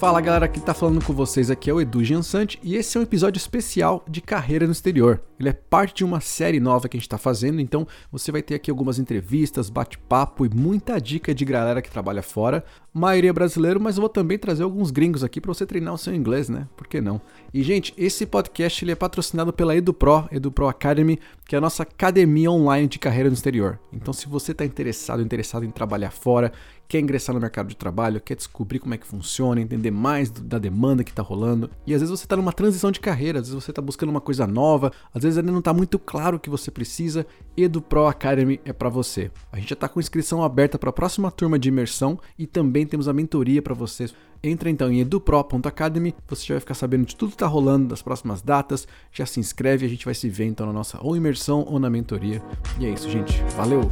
Fala galera, que tá falando com vocês aqui é o Edu Jansante e esse é um episódio especial de carreira no exterior. Ele é parte de uma série nova que a gente tá fazendo, então você vai ter aqui algumas entrevistas, bate-papo e muita dica de galera que trabalha fora. Maioria brasileiro, mas eu vou também trazer alguns gringos aqui para você treinar o seu inglês, né? Por que não? E gente, esse podcast ele é patrocinado pela EduPro, EduPro Academy, que é a nossa academia online de carreira no exterior. Então se você tá interessado, interessado em trabalhar fora, quer ingressar no mercado de trabalho, quer descobrir como é que funciona, entender mais da demanda que está rolando. E às vezes você está numa transição de carreira, às vezes você está buscando uma coisa nova, às vezes ainda não está muito claro o que você precisa. Edu Pro Academy é para você. A gente já está com inscrição aberta para a próxima turma de imersão e também temos a mentoria para vocês. Entra então em edupro.academy, você já vai ficar sabendo de tudo que está rolando, das próximas datas, já se inscreve, a gente vai se ver então na nossa ou imersão ou na mentoria. E é isso, gente. Valeu!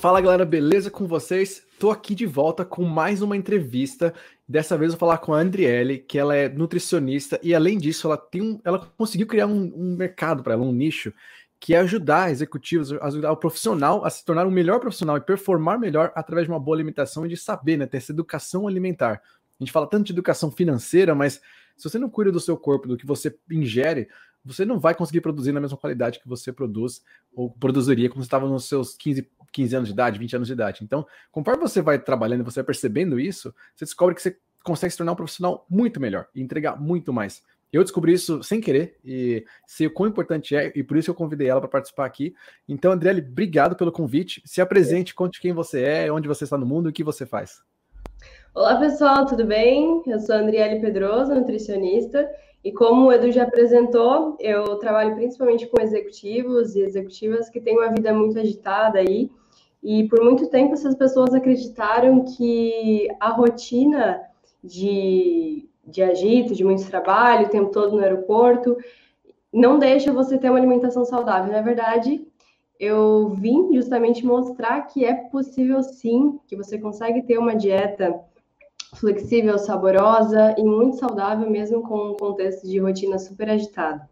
Fala galera, beleza com vocês? Tô aqui de volta com mais uma entrevista. Dessa vez vou falar com a Andriele, que ela é nutricionista e além disso ela tem um, ela conseguiu criar um, um mercado para ela, um nicho que é ajudar executivos, ajudar o profissional a se tornar um melhor profissional e performar melhor através de uma boa alimentação e de saber, né, ter essa educação alimentar. A gente fala tanto de educação financeira, mas se você não cuida do seu corpo, do que você ingere, você não vai conseguir produzir na mesma qualidade que você produz ou produziria quando você estava nos seus 15 15 anos de idade, 20 anos de idade. Então, conforme você vai trabalhando você vai percebendo isso, você descobre que você consegue se tornar um profissional muito melhor e entregar muito mais. Eu descobri isso sem querer e sei o quão importante é, e por isso eu convidei ela para participar aqui. Então, Andriele, obrigado pelo convite. Se apresente, conte quem você é, onde você está no mundo e o que você faz. Olá, pessoal, tudo bem? Eu sou a Andriele Pedroso, nutricionista, e como o Edu já apresentou, eu trabalho principalmente com executivos e executivas que têm uma vida muito agitada aí e por muito tempo essas pessoas acreditaram que a rotina de, de agito, de muito trabalho, o tempo todo no aeroporto, não deixa você ter uma alimentação saudável. Na verdade, eu vim justamente mostrar que é possível sim, que você consegue ter uma dieta flexível, saborosa e muito saudável, mesmo com um contexto de rotina super agitado.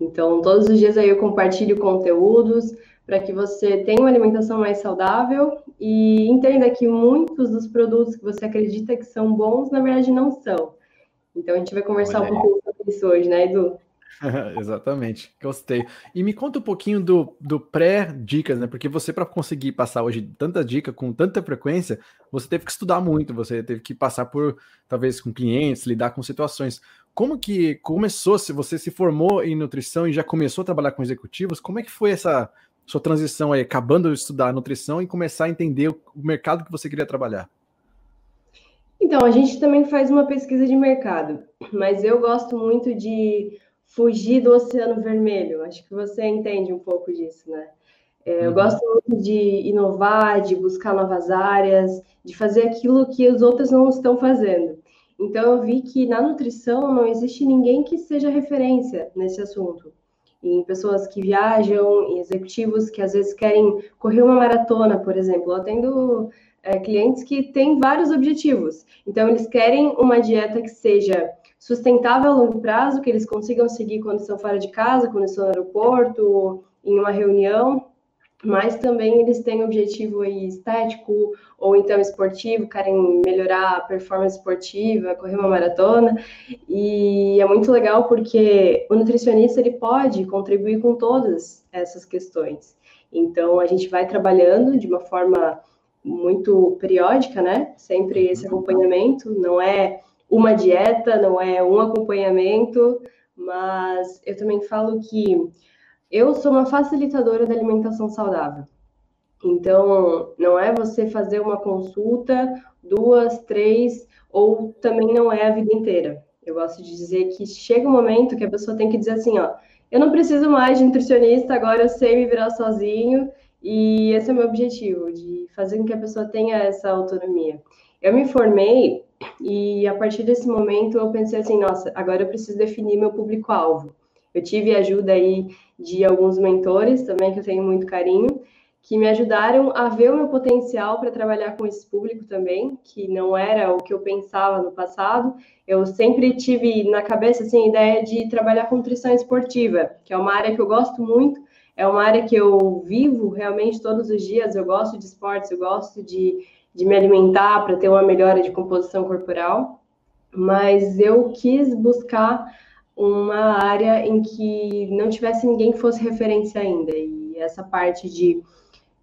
Então, todos os dias aí eu compartilho conteúdos, para que você tenha uma alimentação mais saudável e entenda que muitos dos produtos que você acredita que são bons, na verdade não são. Então a gente vai conversar Olha um pouco sobre isso hoje, né, Edu? Exatamente, gostei. E me conta um pouquinho do, do pré-dicas, né? Porque você, para conseguir passar hoje tanta dica com tanta frequência, você teve que estudar muito, você teve que passar por, talvez, com clientes, lidar com situações. Como que começou? Se você se formou em nutrição e já começou a trabalhar com executivos, como é que foi essa sua transição aí, acabando de estudar nutrição e começar a entender o mercado que você queria trabalhar? Então, a gente também faz uma pesquisa de mercado, mas eu gosto muito de fugir do oceano vermelho. Acho que você entende um pouco disso, né? É, eu uhum. gosto muito de inovar, de buscar novas áreas, de fazer aquilo que os outros não estão fazendo. Então, eu vi que na nutrição não existe ninguém que seja referência nesse assunto em pessoas que viajam, em executivos que às vezes querem correr uma maratona, por exemplo. Eu atendo é, clientes que têm vários objetivos. Então, eles querem uma dieta que seja sustentável a longo prazo, que eles consigam seguir quando estão fora de casa, quando estão no aeroporto, em uma reunião mas também eles têm objetivo estético ou então esportivo, querem melhorar a performance esportiva, correr uma maratona, e é muito legal porque o nutricionista ele pode contribuir com todas essas questões. Então a gente vai trabalhando de uma forma muito periódica, né? Sempre esse acompanhamento, não é uma dieta, não é um acompanhamento, mas eu também falo que eu sou uma facilitadora da alimentação saudável. Então, não é você fazer uma consulta, duas, três, ou também não é a vida inteira. Eu gosto de dizer que chega um momento que a pessoa tem que dizer assim, ó, eu não preciso mais de nutricionista, agora eu sei me virar sozinho, e esse é o meu objetivo, de fazer com que a pessoa tenha essa autonomia. Eu me formei e a partir desse momento eu pensei assim, nossa, agora eu preciso definir meu público-alvo. Eu tive ajuda aí de alguns mentores também, que eu tenho muito carinho, que me ajudaram a ver o meu potencial para trabalhar com esse público também, que não era o que eu pensava no passado. Eu sempre tive na cabeça assim, a ideia de trabalhar com nutrição esportiva, que é uma área que eu gosto muito, é uma área que eu vivo realmente todos os dias. Eu gosto de esportes, eu gosto de, de me alimentar para ter uma melhora de composição corporal, mas eu quis buscar uma área em que não tivesse ninguém que fosse referência ainda. E essa parte de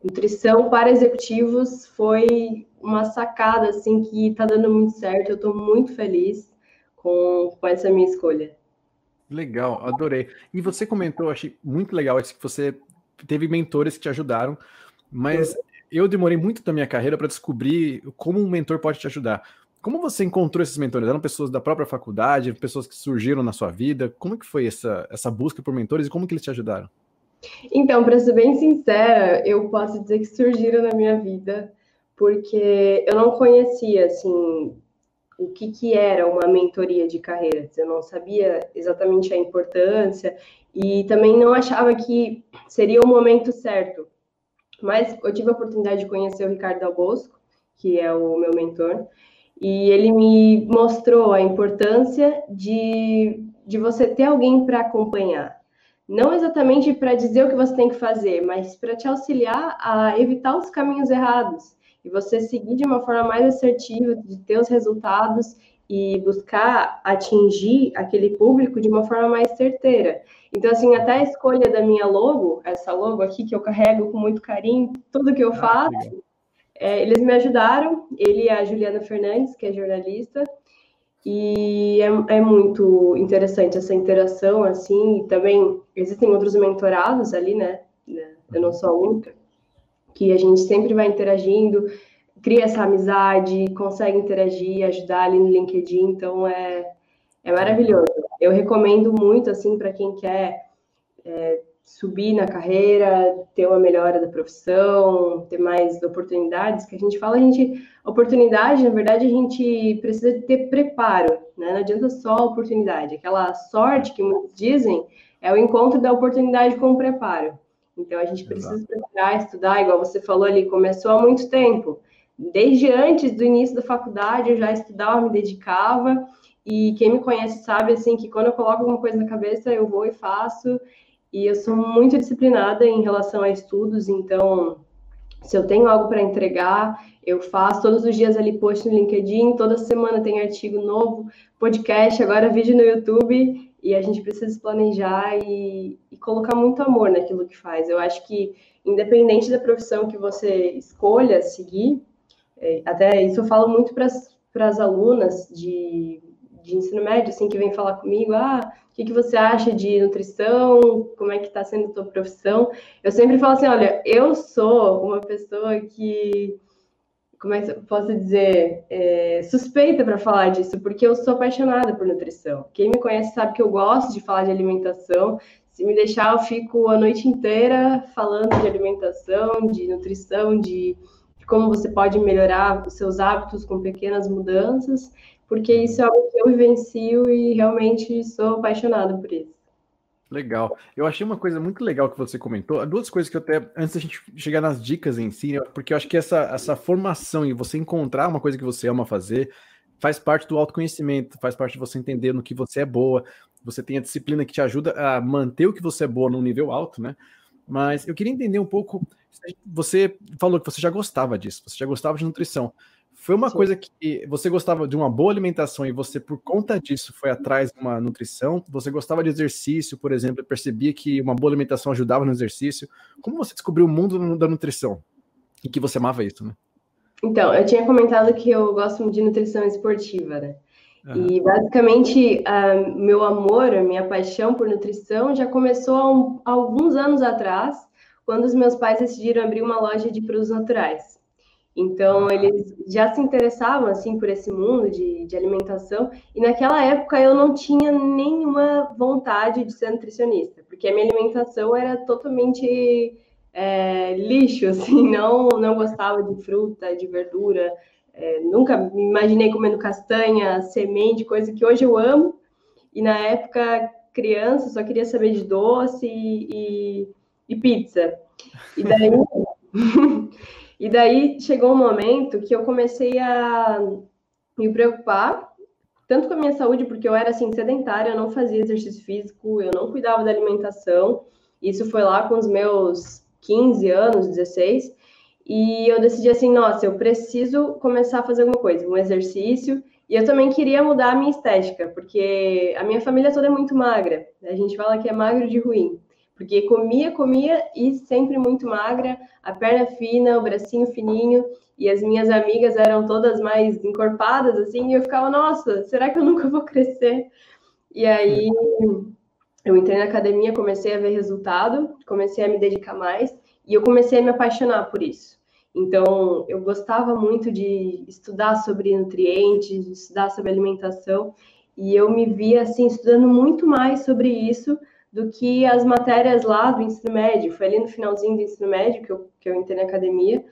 nutrição para executivos foi uma sacada assim que está dando muito certo. Eu estou muito feliz com, com essa minha escolha. Legal, adorei. E você comentou, achei muito legal isso que você teve mentores que te ajudaram, mas eu demorei muito da minha carreira para descobrir como um mentor pode te ajudar. Como você encontrou esses mentores? Eram pessoas da própria faculdade, pessoas que surgiram na sua vida? Como que foi essa, essa busca por mentores e como que eles te ajudaram? Então, para ser bem sincera, eu posso dizer que surgiram na minha vida porque eu não conhecia, assim, o que, que era uma mentoria de carreiras. Eu não sabia exatamente a importância e também não achava que seria o momento certo mas eu tive a oportunidade de conhecer o Ricardo Albosco, que é o meu mentor, e ele me mostrou a importância de, de você ter alguém para acompanhar. Não exatamente para dizer o que você tem que fazer, mas para te auxiliar a evitar os caminhos errados e você seguir de uma forma mais assertiva, de ter os resultados e buscar atingir aquele público de uma forma mais certeira. Então, assim, até a escolha da minha logo, essa logo aqui que eu carrego com muito carinho, tudo que eu ah, faço, é, eles me ajudaram, ele e a Juliana Fernandes, que é jornalista, e é, é, muito interessante essa interação, assim, e também existem outros mentorados ali, né? Eu não sou a única, que a gente sempre vai interagindo, cria essa amizade, consegue interagir, ajudar ali no LinkedIn, então é, é maravilhoso. Eu recomendo muito, assim, para quem quer é, subir na carreira, ter uma melhora da profissão, ter mais oportunidades, que a gente fala, a gente, oportunidade, na verdade, a gente precisa ter preparo, né? Não adianta só oportunidade. Aquela sorte que muitos dizem é o encontro da oportunidade com o preparo. Então, a gente precisa Exato. preparar, estudar, igual você falou ali, começou há muito tempo desde antes do início da faculdade eu já estudava, me dedicava, e quem me conhece sabe assim que quando eu coloco alguma coisa na cabeça, eu vou e faço. E eu sou muito disciplinada em relação a estudos, então se eu tenho algo para entregar, eu faço todos os dias ali post no LinkedIn, toda semana tem artigo novo, podcast, agora vídeo no YouTube, e a gente precisa se planejar e, e colocar muito amor naquilo que faz. Eu acho que independente da profissão que você escolha seguir, até isso eu falo muito para as alunas de, de ensino médio, assim, que vem falar comigo, ah, o que, que você acha de nutrição, como é que está sendo a tua profissão? Eu sempre falo assim, olha, eu sou uma pessoa que, como é que eu posso dizer, é, suspeita para falar disso, porque eu sou apaixonada por nutrição. Quem me conhece sabe que eu gosto de falar de alimentação, se me deixar, eu fico a noite inteira falando de alimentação, de nutrição, de como você pode melhorar os seus hábitos com pequenas mudanças, porque isso é algo que eu vivencio e realmente sou apaixonada por isso. Legal. Eu achei uma coisa muito legal que você comentou. Duas coisas que eu até, antes da gente chegar nas dicas em si, porque eu acho que essa, essa formação e você encontrar uma coisa que você ama fazer faz parte do autoconhecimento, faz parte de você entender no que você é boa. Você tem a disciplina que te ajuda a manter o que você é boa num nível alto, né? Mas eu queria entender um pouco você falou que você já gostava disso, você já gostava de nutrição. Foi uma Sim. coisa que você gostava de uma boa alimentação e você, por conta disso, foi atrás de uma nutrição? Você gostava de exercício, por exemplo, e percebia que uma boa alimentação ajudava no exercício? Como você descobriu o mundo da nutrição? E que você amava isso, né? Então, eu tinha comentado que eu gosto de nutrição esportiva, né? Uhum. E basicamente, uh, meu amor, a minha paixão por nutrição já começou há, um, há alguns anos atrás, quando os meus pais decidiram abrir uma loja de produtos naturais. Então, eles já se interessavam, assim, por esse mundo de, de alimentação, e naquela época eu não tinha nenhuma vontade de ser nutricionista, porque a minha alimentação era totalmente é, lixo, assim, não, não gostava de fruta, de verdura, é, nunca me imaginei comendo castanha, semente, coisa que hoje eu amo, e na época, criança, só queria saber de doce e, e e pizza. E daí, e daí chegou um momento que eu comecei a me preocupar tanto com a minha saúde, porque eu era assim sedentária, eu não fazia exercício físico, eu não cuidava da alimentação. Isso foi lá com os meus 15 anos, 16. E eu decidi assim, nossa, eu preciso começar a fazer alguma coisa, um exercício. E eu também queria mudar a minha estética, porque a minha família toda é muito magra. A gente fala que é magro de ruim, porque comia, comia e sempre muito magra, a perna fina, o bracinho fininho, e as minhas amigas eram todas mais encorpadas, assim, e eu ficava, nossa, será que eu nunca vou crescer? E aí eu entrei na academia, comecei a ver resultado, comecei a me dedicar mais, e eu comecei a me apaixonar por isso. Então, eu gostava muito de estudar sobre nutrientes, de estudar sobre alimentação, e eu me via assim estudando muito mais sobre isso do que as matérias lá do ensino médio. Foi ali no finalzinho do ensino médio que eu, que eu entrei na academia.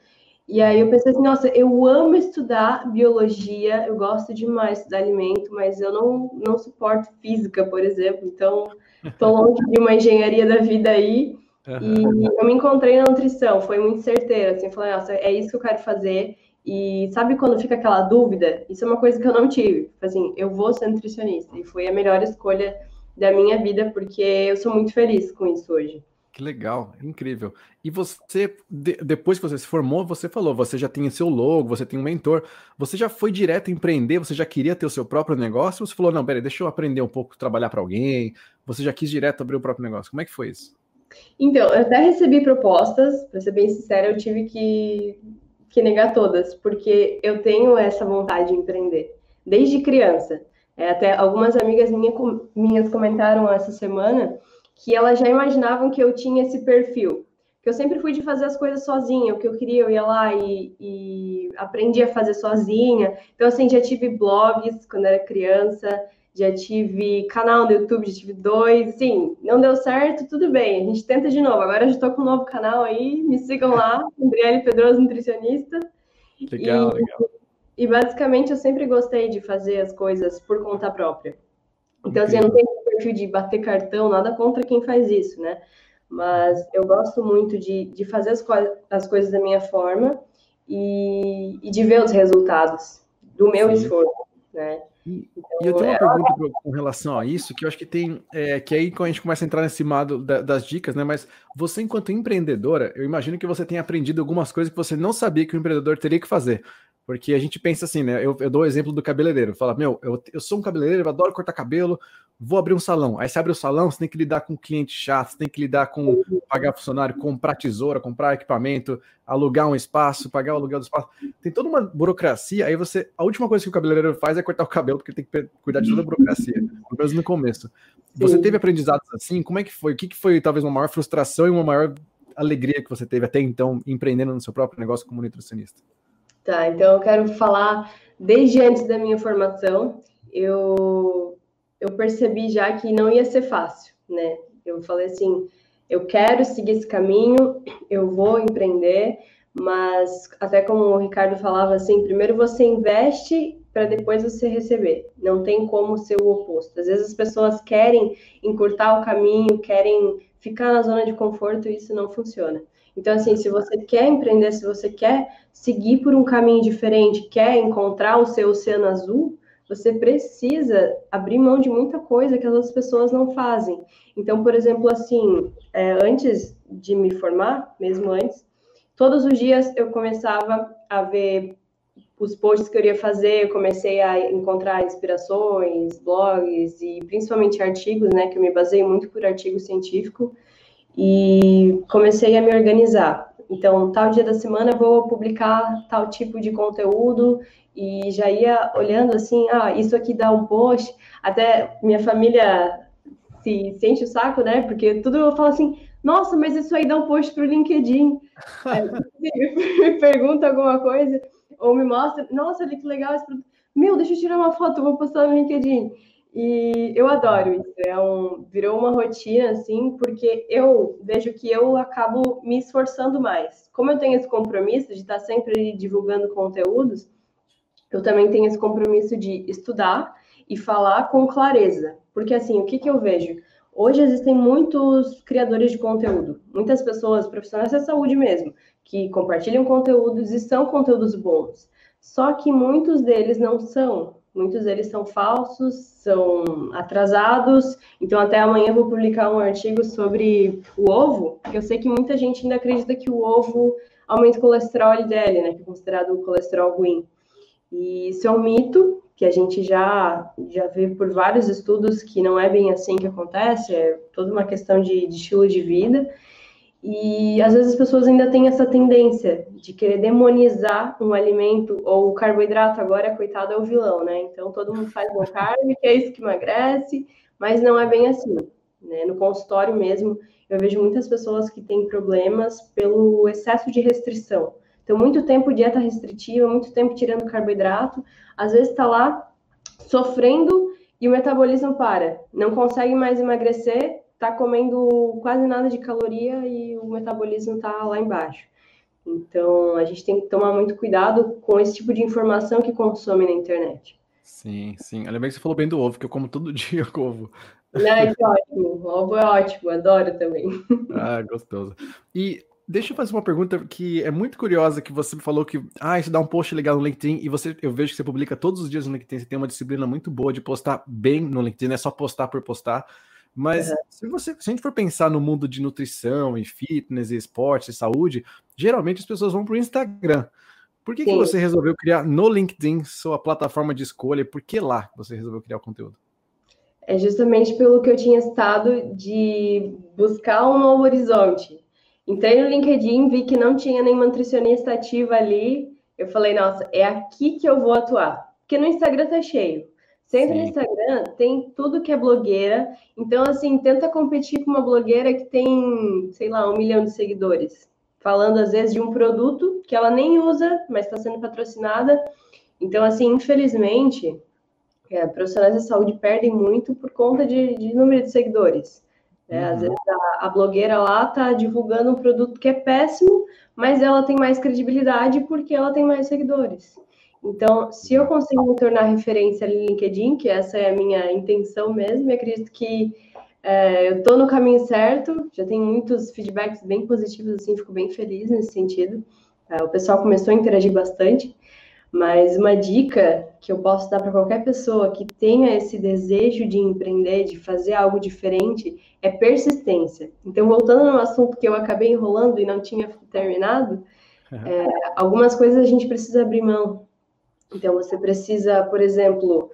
E aí eu pensei assim, nossa, eu amo estudar biologia, eu gosto demais de estudar alimento, mas eu não, não suporto física, por exemplo. Então, estou longe de uma engenharia da vida aí. Uhum. E eu me encontrei na nutrição, foi muito certeira, assim, falei, nossa, é isso que eu quero fazer. E sabe quando fica aquela dúvida? Isso é uma coisa que eu não tive. Assim, eu vou ser nutricionista. E foi a melhor escolha da minha vida, porque eu sou muito feliz com isso hoje. Que legal, incrível. E você, de, depois que você se formou, você falou, você já tem seu logo, você tem um mentor, você já foi direto empreender, você já queria ter o seu próprio negócio? Ou você falou, não, peraí, deixa eu aprender um pouco, trabalhar para alguém? Você já quis direto abrir o próprio negócio? Como é que foi isso? Então, eu até recebi propostas, para ser bem sincera, eu tive que, que negar todas, porque eu tenho essa vontade de empreender, desde criança. É, até algumas amigas minha, minhas comentaram essa semana que elas já imaginavam que eu tinha esse perfil, que eu sempre fui de fazer as coisas sozinha, o que eu queria, eu ia lá e, e aprendi a fazer sozinha. Então, assim, já tive blogs quando era criança, já tive canal no YouTube, já tive dois, sim, não deu certo, tudo bem, a gente tenta de novo. Agora já estou com um novo canal aí, me sigam lá, Andriele Pedroso Nutricionista. Legal, e, legal. E basicamente eu sempre gostei de fazer as coisas por conta própria. Então, assim, eu não tenho perfil de bater cartão, nada contra quem faz isso, né? Mas eu gosto muito de, de fazer as, co as coisas da minha forma e, e de ver os resultados do meu Sim. esforço, né? E, então, e eu tenho uma é... pergunta com relação a isso, que eu acho que tem, é, que aí quando a gente começa a entrar nesse lado da, das dicas, né? Mas você, enquanto empreendedora, eu imagino que você tenha aprendido algumas coisas que você não sabia que o empreendedor teria que fazer. Porque a gente pensa assim, né? Eu, eu dou o exemplo do cabeleireiro. Fala, meu, eu, eu sou um cabeleireiro, eu adoro cortar cabelo, vou abrir um salão. Aí você abre o salão, você tem que lidar com cliente chato, você tem que lidar com pagar funcionário, comprar tesoura, comprar equipamento, alugar um espaço, pagar o aluguel do espaço. Tem toda uma burocracia. Aí você. A última coisa que o cabeleireiro faz é cortar o cabelo, porque tem que cuidar de toda a burocracia, pelo menos no começo. Você teve aprendizados assim? Como é que foi? O que, que foi talvez uma maior frustração e uma maior alegria que você teve até então empreendendo no seu próprio negócio como nutricionista? Tá, então eu quero falar desde antes da minha formação, eu, eu percebi já que não ia ser fácil, né? Eu falei assim, eu quero seguir esse caminho, eu vou empreender, mas até como o Ricardo falava assim, primeiro você investe para depois você receber. Não tem como ser o oposto. Às vezes as pessoas querem encurtar o caminho, querem ficar na zona de conforto e isso não funciona. Então, assim, se você quer empreender, se você quer seguir por um caminho diferente, quer encontrar o seu oceano azul, você precisa abrir mão de muita coisa que as outras pessoas não fazem. Então, por exemplo, assim, é, antes de me formar, mesmo antes, todos os dias eu começava a ver os posts que eu iria fazer, eu comecei a encontrar inspirações, blogs e principalmente artigos, né, que eu me baseio muito por artigo científico e comecei a me organizar. Então, tal dia da semana vou publicar tal tipo de conteúdo e já ia olhando assim, ah, isso aqui dá um post. Até minha família se sente o saco, né? Porque tudo eu falo assim, nossa, mas isso aí dá um post para o LinkedIn. me pergunta alguma coisa ou me mostra, nossa, olha que legal esse produto. Meu, deixa eu tirar uma foto, vou postar no LinkedIn. E eu adoro isso, é um, virou uma rotina, assim, porque eu vejo que eu acabo me esforçando mais. Como eu tenho esse compromisso de estar sempre divulgando conteúdos, eu também tenho esse compromisso de estudar e falar com clareza. Porque, assim, o que, que eu vejo? Hoje existem muitos criadores de conteúdo, muitas pessoas profissionais da saúde mesmo, que compartilham conteúdos e são conteúdos bons. Só que muitos deles não são Muitos deles são falsos, são atrasados. Então, até amanhã eu vou publicar um artigo sobre o ovo, porque eu sei que muita gente ainda acredita que o ovo aumenta o colesterol LDL, né, que é considerado o colesterol ruim. E isso é um mito que a gente já, já vê por vários estudos que não é bem assim que acontece, é toda uma questão de, de estilo de vida. E às vezes as pessoas ainda têm essa tendência de querer demonizar um alimento ou o carboidrato agora, coitado, é o vilão, né? Então todo mundo faz low carb, que é isso que emagrece, mas não é bem assim. Né? No consultório mesmo, eu vejo muitas pessoas que têm problemas pelo excesso de restrição. Então, muito tempo dieta restritiva, muito tempo tirando carboidrato, às vezes está lá sofrendo e o metabolismo para, não consegue mais emagrecer, está comendo quase nada de caloria e o metabolismo está lá embaixo. Então, a gente tem que tomar muito cuidado com esse tipo de informação que consome na internet. Sim, sim. Ainda bem que você falou bem do ovo, que eu como todo dia ovo. Não, que ótimo. O ovo é ótimo, adoro também. Ah, gostoso. E deixa eu fazer uma pergunta que é muito curiosa, que você falou que, ah, isso dá um post legal no LinkedIn, e você, eu vejo que você publica todos os dias no LinkedIn, você tem uma disciplina muito boa de postar bem no LinkedIn, não é só postar por postar. Mas uhum. se, você, se a gente for pensar no mundo de nutrição e fitness e esporte e saúde, geralmente as pessoas vão para o Instagram. Por que, que você resolveu criar no LinkedIn sua plataforma de escolha? Por que lá você resolveu criar o conteúdo? É justamente pelo que eu tinha estado de buscar um novo horizonte. Entrei no LinkedIn, vi que não tinha nenhuma nutricionista ativa ali. Eu falei, nossa, é aqui que eu vou atuar. Porque no Instagram tá cheio. Sempre no Instagram tem tudo que é blogueira. Então, assim, tenta competir com uma blogueira que tem, sei lá, um milhão de seguidores. Falando, às vezes, de um produto que ela nem usa, mas está sendo patrocinada. Então, assim, infelizmente, é, profissionais de saúde perdem muito por conta de, de número de seguidores. Né? Às uhum. vezes a, a, blogueira lá está divulgando um produto que é péssimo, mas ela tem mais credibilidade porque ela tem mais seguidores. Então, se eu consigo me tornar referência ali no LinkedIn, que essa é a minha intenção mesmo, eu acredito que é, eu estou no caminho certo, já tenho muitos feedbacks bem positivos, assim, fico bem feliz nesse sentido. É, o pessoal começou a interagir bastante. Mas uma dica que eu posso dar para qualquer pessoa que tenha esse desejo de empreender, de fazer algo diferente, é persistência. Então, voltando no assunto que eu acabei enrolando e não tinha terminado, é, algumas coisas a gente precisa abrir mão. Então, você precisa, por exemplo,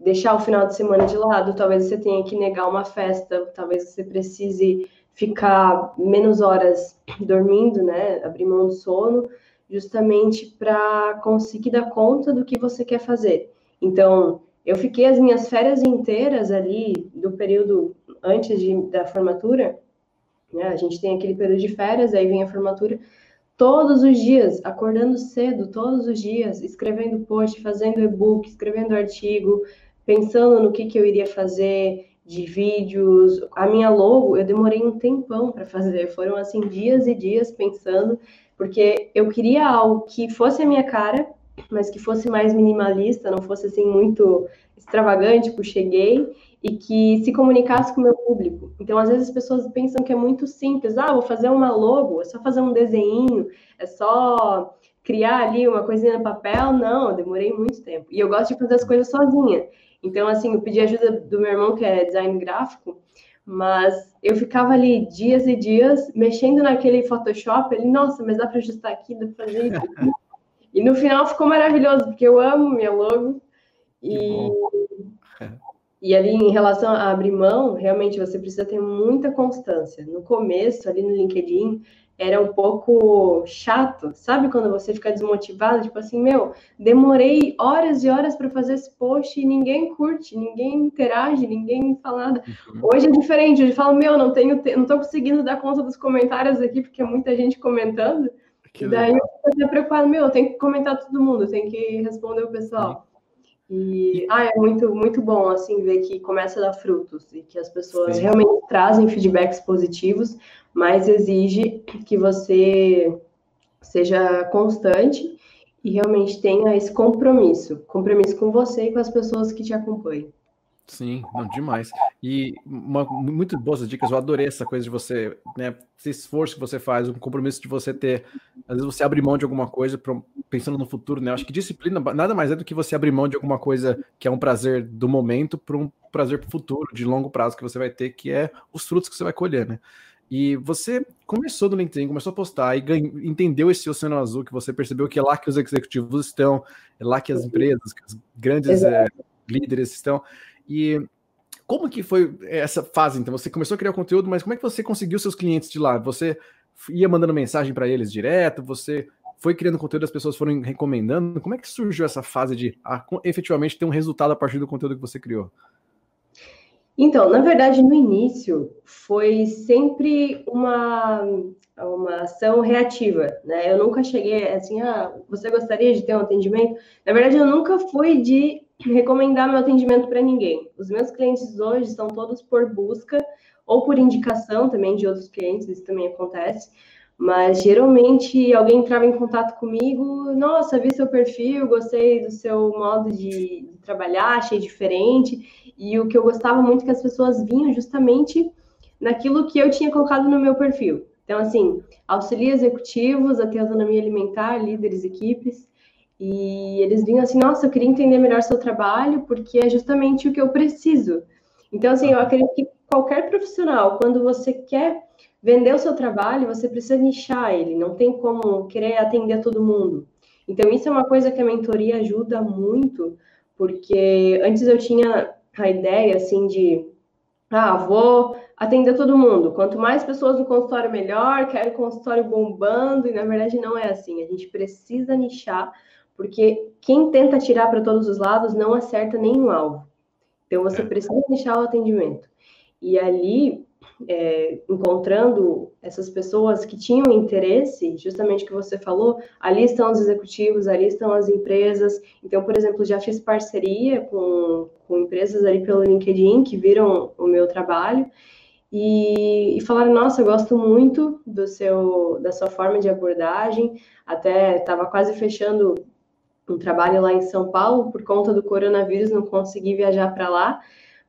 deixar o final de semana de lado, talvez você tenha que negar uma festa, talvez você precise ficar menos horas dormindo, né? Abrir mão do sono justamente para conseguir dar conta do que você quer fazer. Então, eu fiquei as minhas férias inteiras ali do período antes de, da formatura, né? A gente tem aquele período de férias, aí vem a formatura, todos os dias, acordando cedo, todos os dias, escrevendo post, fazendo e-book, escrevendo artigo, pensando no que, que eu iria fazer de vídeos. A minha logo, eu demorei um tempão para fazer, foram assim dias e dias pensando porque eu queria algo que fosse a minha cara, mas que fosse mais minimalista, não fosse assim muito extravagante, tipo, cheguei, e que se comunicasse com o meu público. Então, às vezes as pessoas pensam que é muito simples, ah, vou fazer uma logo, é só fazer um desenho, é só criar ali uma coisinha no papel. Não, eu demorei muito tempo. E eu gosto de fazer as coisas sozinha. Então, assim, eu pedi ajuda do meu irmão, que é design gráfico, mas eu ficava ali dias e dias mexendo naquele Photoshop. Ele, nossa, mas dá para ajustar aqui, dá para fazer isso. e no final ficou maravilhoso, porque eu amo minha logo. E, e ali, em relação a abrir mão, realmente você precisa ter muita constância. No começo, ali no LinkedIn, era um pouco chato, sabe quando você fica desmotivado, tipo assim, meu, demorei horas e horas para fazer esse post e ninguém curte, ninguém interage, ninguém fala nada. Uhum. Hoje é diferente, hoje eu falo, meu, não tenho, não tô conseguindo dar conta dos comentários aqui porque é muita gente comentando. Que e daí legal. eu fico preocupado, meu, tem que comentar todo mundo, tem que responder o pessoal. E ah, é muito, muito bom assim ver que começa a dar frutos e que as pessoas Sim. realmente trazem feedbacks positivos, mas exige que você seja constante e realmente tenha esse compromisso, compromisso com você e com as pessoas que te acompanham. Sim, não, demais. E uma, muito boas dicas, eu adorei essa coisa de você, né, esse esforço que você faz, o compromisso de você ter, às vezes você abre mão de alguma coisa pra, pensando no futuro, né? Eu acho que disciplina nada mais é do que você abrir mão de alguma coisa que é um prazer do momento para um prazer para o futuro, de longo prazo que você vai ter, que é os frutos que você vai colher, né? E você começou no LinkedIn, começou a postar e ganhou, entendeu esse oceano azul que você percebeu que é lá que os executivos estão, é lá que as empresas, que os grandes é, líderes estão. E como que foi essa fase? Então, você começou a criar conteúdo, mas como é que você conseguiu seus clientes de lá? Você ia mandando mensagem para eles direto? Você foi criando conteúdo, as pessoas foram recomendando? Como é que surgiu essa fase de ah, efetivamente ter um resultado a partir do conteúdo que você criou? Então, na verdade, no início foi sempre uma, uma ação reativa, né? Eu nunca cheguei assim, ah, você gostaria de ter um atendimento? Na verdade, eu nunca fui de recomendar meu atendimento para ninguém. Os meus clientes hoje são todos por busca ou por indicação também de outros clientes, isso também acontece. Mas geralmente alguém entrava em contato comigo, nossa, vi seu perfil, gostei do seu modo de, trabalhar, achei diferente. E o que eu gostava muito é que as pessoas vinham justamente naquilo que eu tinha colocado no meu perfil. Então, assim, auxilia executivos a autonomia alimentar, líderes, equipes. E eles vinham assim, nossa, eu queria entender melhor seu trabalho, porque é justamente o que eu preciso. Então, assim, eu acredito que qualquer profissional, quando você quer vender o seu trabalho, você precisa nichar ele, não tem como querer atender todo mundo. Então, isso é uma coisa que a mentoria ajuda muito, porque antes eu tinha a ideia, assim, de, ah, vou atender todo mundo. Quanto mais pessoas no consultório, melhor, quero consultório bombando, e na verdade não é assim. A gente precisa nichar, porque quem tenta tirar para todos os lados não acerta nenhum alvo. Então, você é. precisa nichar o atendimento. E ali, é, encontrando essas pessoas que tinham interesse, justamente que você falou, ali estão os executivos, ali estão as empresas. Então, por exemplo, já fiz parceria com, com empresas ali pelo LinkedIn que viram o meu trabalho e, e falaram: Nossa, eu gosto muito do seu, da sua forma de abordagem. Até estava quase fechando um trabalho lá em São Paulo por conta do coronavírus, não consegui viajar para lá,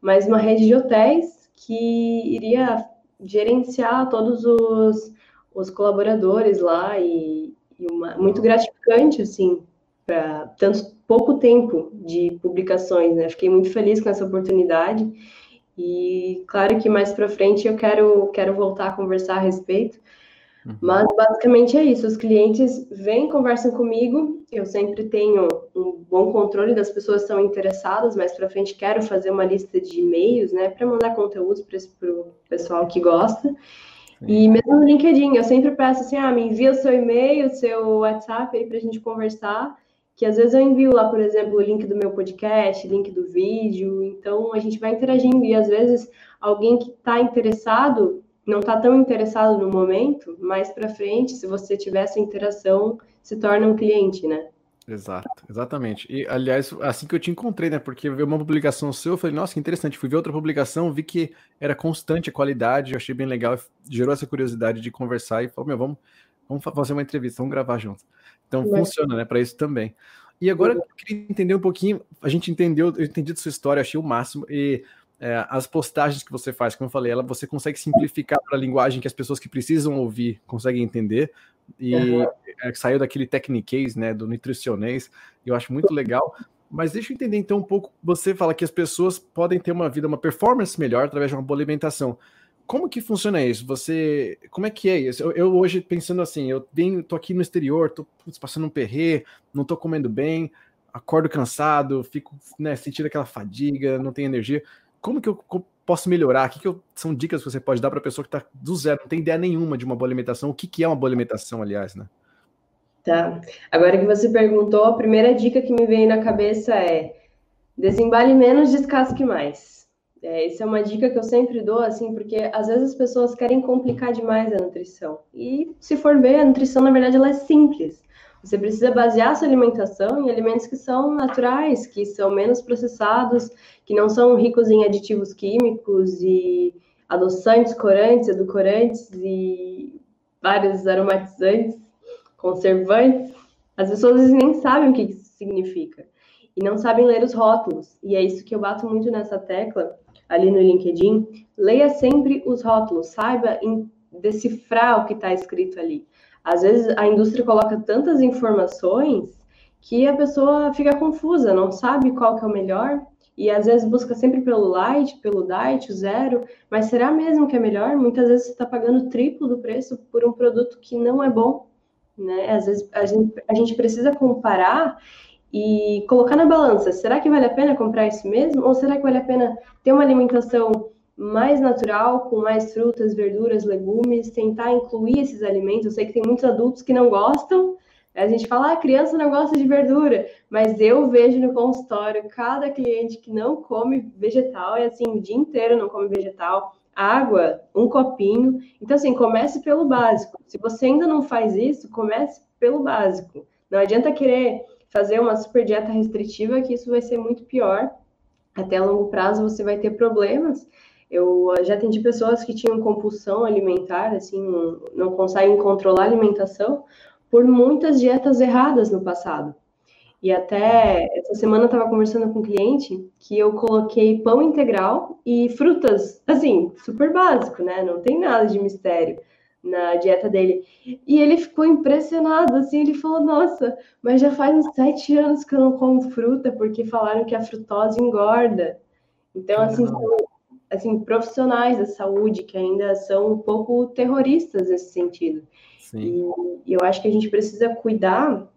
mas uma rede de hotéis que iria gerenciar todos os, os colaboradores lá e, e uma, muito gratificante, assim, para tanto pouco tempo de publicações, né? Fiquei muito feliz com essa oportunidade e claro que mais para frente eu quero, quero voltar a conversar a respeito, Uhum. Mas basicamente é isso. Os clientes vêm, conversam comigo. Eu sempre tenho um bom controle das pessoas que estão interessadas. Mais para frente quero fazer uma lista de e-mails, né, para mandar conteúdos para o pessoal que gosta. Sim. E mesmo no LinkedIn, eu sempre peço assim, ah, me envia o seu e-mail, o seu WhatsApp aí para a gente conversar. Que às vezes eu envio lá, por exemplo, o link do meu podcast, link do vídeo. Então a gente vai interagindo e às vezes alguém que está interessado não está tão interessado no momento, mais para frente, se você tiver essa interação, se torna um cliente, né? Exato, exatamente. E, aliás, assim que eu te encontrei, né? Porque eu vi uma publicação sua, eu falei, nossa, que interessante. Fui ver outra publicação, vi que era constante a qualidade, eu achei bem legal, gerou essa curiosidade de conversar e falou, meu, vamos, vamos fazer uma entrevista, vamos gravar juntos. Então, funciona, né? Para isso também. E agora eu queria entender um pouquinho, a gente entendeu, eu entendi sua história, achei o máximo, e é, as postagens que você faz, como eu falei, ela você consegue simplificar para a linguagem que as pessoas que precisam ouvir conseguem entender. E uhum. é, saiu daquele techniquez, né, do nutricionês, eu acho muito legal. Mas deixa eu entender então um pouco. Você fala que as pessoas podem ter uma vida, uma performance melhor através de uma boa alimentação. Como que funciona isso? Você, como é que é isso? Eu, eu hoje pensando assim, eu venho, tô aqui no exterior, tô putz, passando um perrê, não tô comendo bem, acordo cansado, fico, né, sentindo aquela fadiga, não tenho energia como que eu posso melhorar? O que, que eu, são dicas que você pode dar para a pessoa que está do zero, não tem ideia nenhuma de uma boa alimentação? O que, que é uma boa alimentação, aliás, né? Tá. Agora que você perguntou, a primeira dica que me veio na cabeça é desembale menos, descasque mais. É, essa é uma dica que eu sempre dou, assim, porque às vezes as pessoas querem complicar demais a nutrição. E se for ver, a nutrição, na verdade, ela é simples. Você precisa basear sua alimentação em alimentos que são naturais, que são menos processados, que não são ricos em aditivos químicos e adoçantes, corantes, edulcorantes e vários aromatizantes, conservantes. As pessoas nem sabem o que isso significa e não sabem ler os rótulos. E é isso que eu bato muito nessa tecla ali no LinkedIn. Leia sempre os rótulos, saiba decifrar o que está escrito ali. Às vezes a indústria coloca tantas informações que a pessoa fica confusa, não sabe qual que é o melhor. e às vezes busca sempre pelo light, pelo diet, o zero, mas será mesmo que é melhor? Muitas vezes você está pagando triplo do preço por um produto que não é bom, né? Às vezes a gente, a gente precisa comparar e colocar na balança, será que vale a pena comprar isso mesmo? Ou será que vale a pena ter uma alimentação mais natural, com mais frutas, verduras, legumes, tentar incluir esses alimentos? Eu sei que tem muitos adultos que não gostam, a gente fala, ah, criança não gosta de verdura, mas eu vejo no consultório cada cliente que não come vegetal, é assim, o dia inteiro não come vegetal, água, um copinho. Então, assim, comece pelo básico. Se você ainda não faz isso, comece pelo básico. Não adianta querer fazer uma super dieta restritiva, que isso vai ser muito pior. Até a longo prazo você vai ter problemas. Eu já atendi pessoas que tinham compulsão alimentar, assim, não, não conseguem controlar a alimentação, por muitas dietas erradas no passado. E até essa semana eu estava conversando com um cliente que eu coloquei pão integral e frutas, assim, super básico, né? Não tem nada de mistério na dieta dele. E ele ficou impressionado, assim, ele falou, nossa, mas já faz uns sete anos que eu não como fruta, porque falaram que a frutose engorda. Então, assim, são, assim, profissionais da saúde que ainda são um pouco terroristas nesse sentido. Sim. E, eu acho que a gente precisa cuidar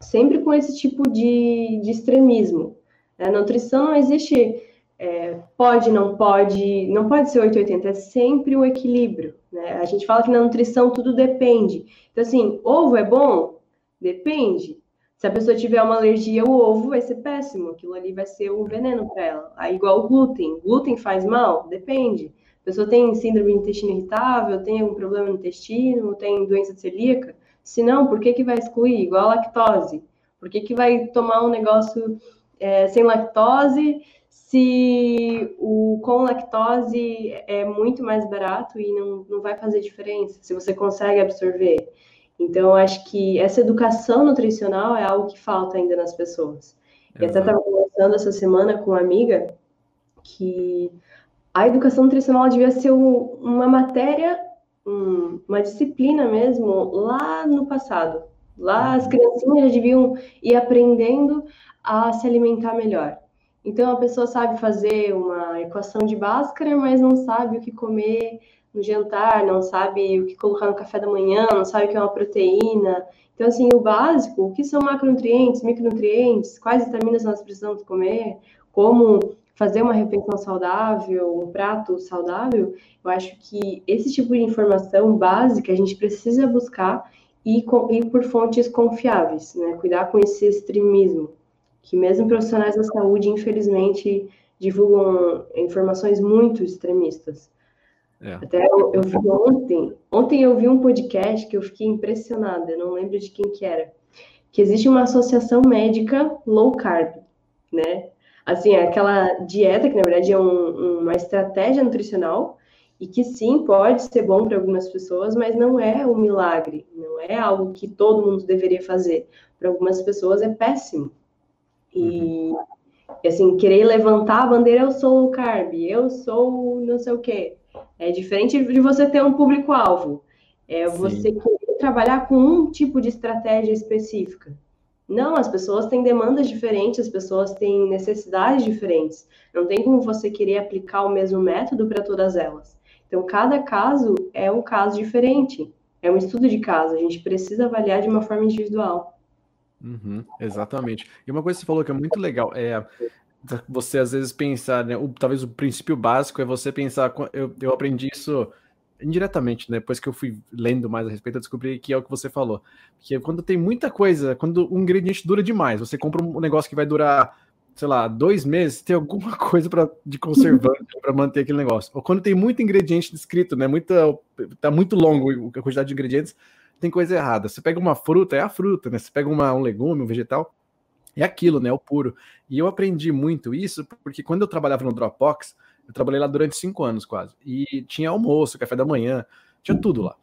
sempre com esse tipo de, de extremismo. A né? nutrição não existe é, pode, não pode, não pode ser 880, é sempre o equilíbrio. Né? A gente fala que na nutrição tudo depende. Então, assim, ovo é bom? Depende. Se a pessoa tiver uma alergia ao ovo, vai ser péssimo. Aquilo ali vai ser um veneno para ela. Aí, igual o glúten. Glúten faz mal? Depende. A pessoa tem síndrome de intestino irritável, tem algum problema no intestino, tem doença celíaca? Se não, por que, que vai excluir? Igual a lactose. Por que, que vai tomar um negócio é, sem lactose se o com lactose é muito mais barato e não, não vai fazer diferença, se você consegue absorver? Então, acho que essa educação nutricional é algo que falta ainda nas pessoas. E até estava conversando essa semana com uma amiga que a educação nutricional devia ser um, uma matéria, um, uma disciplina mesmo, lá no passado. Lá as criancinhas já deviam ir aprendendo a se alimentar melhor. Então a pessoa sabe fazer uma equação de Bhaskara, mas não sabe o que comer no jantar, não sabe o que colocar no café da manhã, não sabe o que é uma proteína. Então, assim, o básico, o que são macronutrientes, micronutrientes, quais vitaminas nós precisamos comer, como fazer uma refeição saudável, um prato saudável, eu acho que esse tipo de informação básica a gente precisa buscar e, e por fontes confiáveis, né? Cuidar com esse extremismo, que mesmo profissionais da saúde, infelizmente, divulgam informações muito extremistas. É. Até eu, eu, vi ontem, ontem eu vi um podcast que eu fiquei impressionada, não lembro de quem que era, que existe uma associação médica low carb, né? Assim, é aquela dieta que na verdade é um, uma estratégia nutricional e que sim pode ser bom para algumas pessoas, mas não é um milagre, não é algo que todo mundo deveria fazer. Para algumas pessoas é péssimo. E, uhum. assim, querer levantar a bandeira, eu sou low carb, eu sou não sei o quê. É diferente de você ter um público-alvo. É você querer trabalhar com um tipo de estratégia específica. Não, as pessoas têm demandas diferentes, as pessoas têm necessidades diferentes. Não tem como você querer aplicar o mesmo método para todas elas. Então, cada caso é um caso diferente. É um estudo de caso. A gente precisa avaliar de uma forma individual. Uhum, exatamente. E uma coisa que você falou que é muito legal é você às vezes pensar, né? O, talvez o princípio básico é você pensar. Eu, eu aprendi isso indiretamente, né? Depois que eu fui lendo mais a respeito, eu descobri que é o que você falou. Que quando tem muita coisa, quando um ingrediente dura demais, você compra um negócio que vai durar, sei lá, dois meses, tem alguma coisa para de conservante para manter aquele negócio. Ou quando tem muito ingrediente descrito, né? Muita, tá muito longo a quantidade de ingredientes, tem coisa errada. Você pega uma fruta, é a fruta, né? Você pega uma, um legume, um vegetal, é aquilo, né? É o puro. E eu aprendi muito isso porque quando eu trabalhava no Dropbox, eu trabalhei lá durante cinco anos quase. E tinha almoço, café da manhã, tinha tudo lá.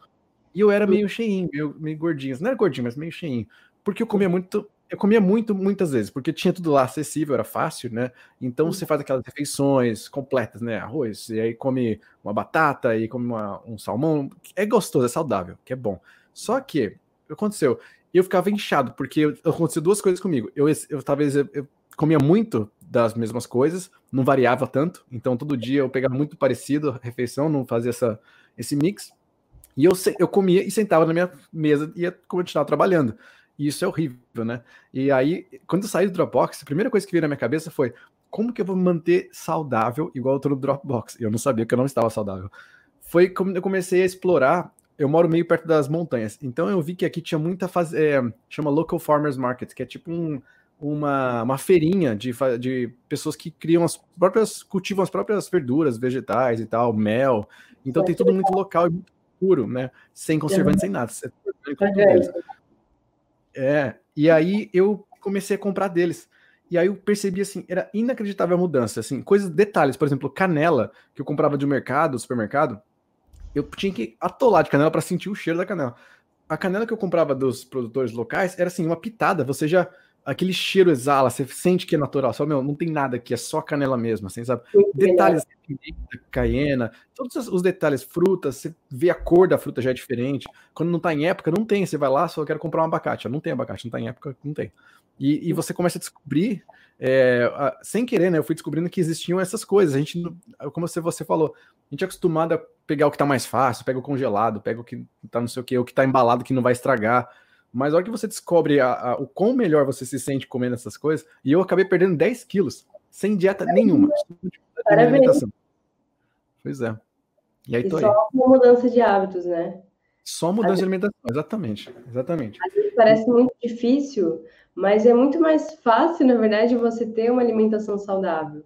E eu era meio cheinho, meio, meio gordinho. Não era gordinho, mas meio cheinho. Porque eu comia muito. Eu comia muito, muitas vezes, porque tinha tudo lá acessível, era fácil, né? Então você faz aquelas refeições completas, né? Arroz, e aí come uma batata, e come uma, um salmão. É gostoso, é saudável, que é bom. Só que, o aconteceu? Eu ficava inchado, porque aconteceu duas coisas comigo. Eu, eu talvez eu, eu comia muito das mesmas coisas, não variava tanto, então todo dia eu pegava muito parecido a refeição, não fazia essa, esse mix, e eu, eu comia e sentava na minha mesa e ia continuar trabalhando. E isso é horrível, né? E aí, quando eu saí do Dropbox, a primeira coisa que veio na minha cabeça foi como que eu vou me manter saudável igual eu tô no Dropbox? Eu não sabia que eu não estava saudável. Foi como eu comecei a explorar. Eu moro meio perto das montanhas, então eu vi que aqui tinha muita faz... É, chama Local Farmers Market, que é tipo um, uma, uma feirinha de, de pessoas que criam as próprias, cultivam as próprias verduras, vegetais e tal, mel. Então tem tudo muito local e muito puro, né? Sem conservante, sem nada. É, e aí eu comecei a comprar deles. E aí eu percebi assim, era inacreditável a mudança, assim, coisas, detalhes, por exemplo, canela que eu comprava de mercado, do supermercado, eu tinha que atolar de canela para sentir o cheiro da canela. A canela que eu comprava dos produtores locais era assim, uma pitada, você já aquele cheiro exala, você sente que é natural, só meu, não tem nada aqui, é só canela mesmo, assim, sabe? Detalhes, caiena, todos os detalhes, frutas, você vê a cor da fruta já é diferente. Quando não tá em época, não tem, você vai lá, só quero comprar um abacate, não tem abacate, não tá em época, não tem. E, e você começa a descobrir, é, sem querer, né? Eu fui descobrindo que existiam essas coisas. A gente, como você, você falou, a gente é acostumado a pegar o que tá mais fácil, pega o congelado, pega o que tá não sei o que, o que tá embalado que não vai estragar. Mas a hora que você descobre a, a, o quão melhor você se sente comendo essas coisas, e eu acabei perdendo 10 quilos, sem dieta nenhuma. Parabéns. Pois é. E aí e tô só aí. uma mudança de hábitos, né? Só mudança de alimentação, exatamente. Exatamente. Às vezes parece muito difícil, mas é muito mais fácil, na verdade, você ter uma alimentação saudável.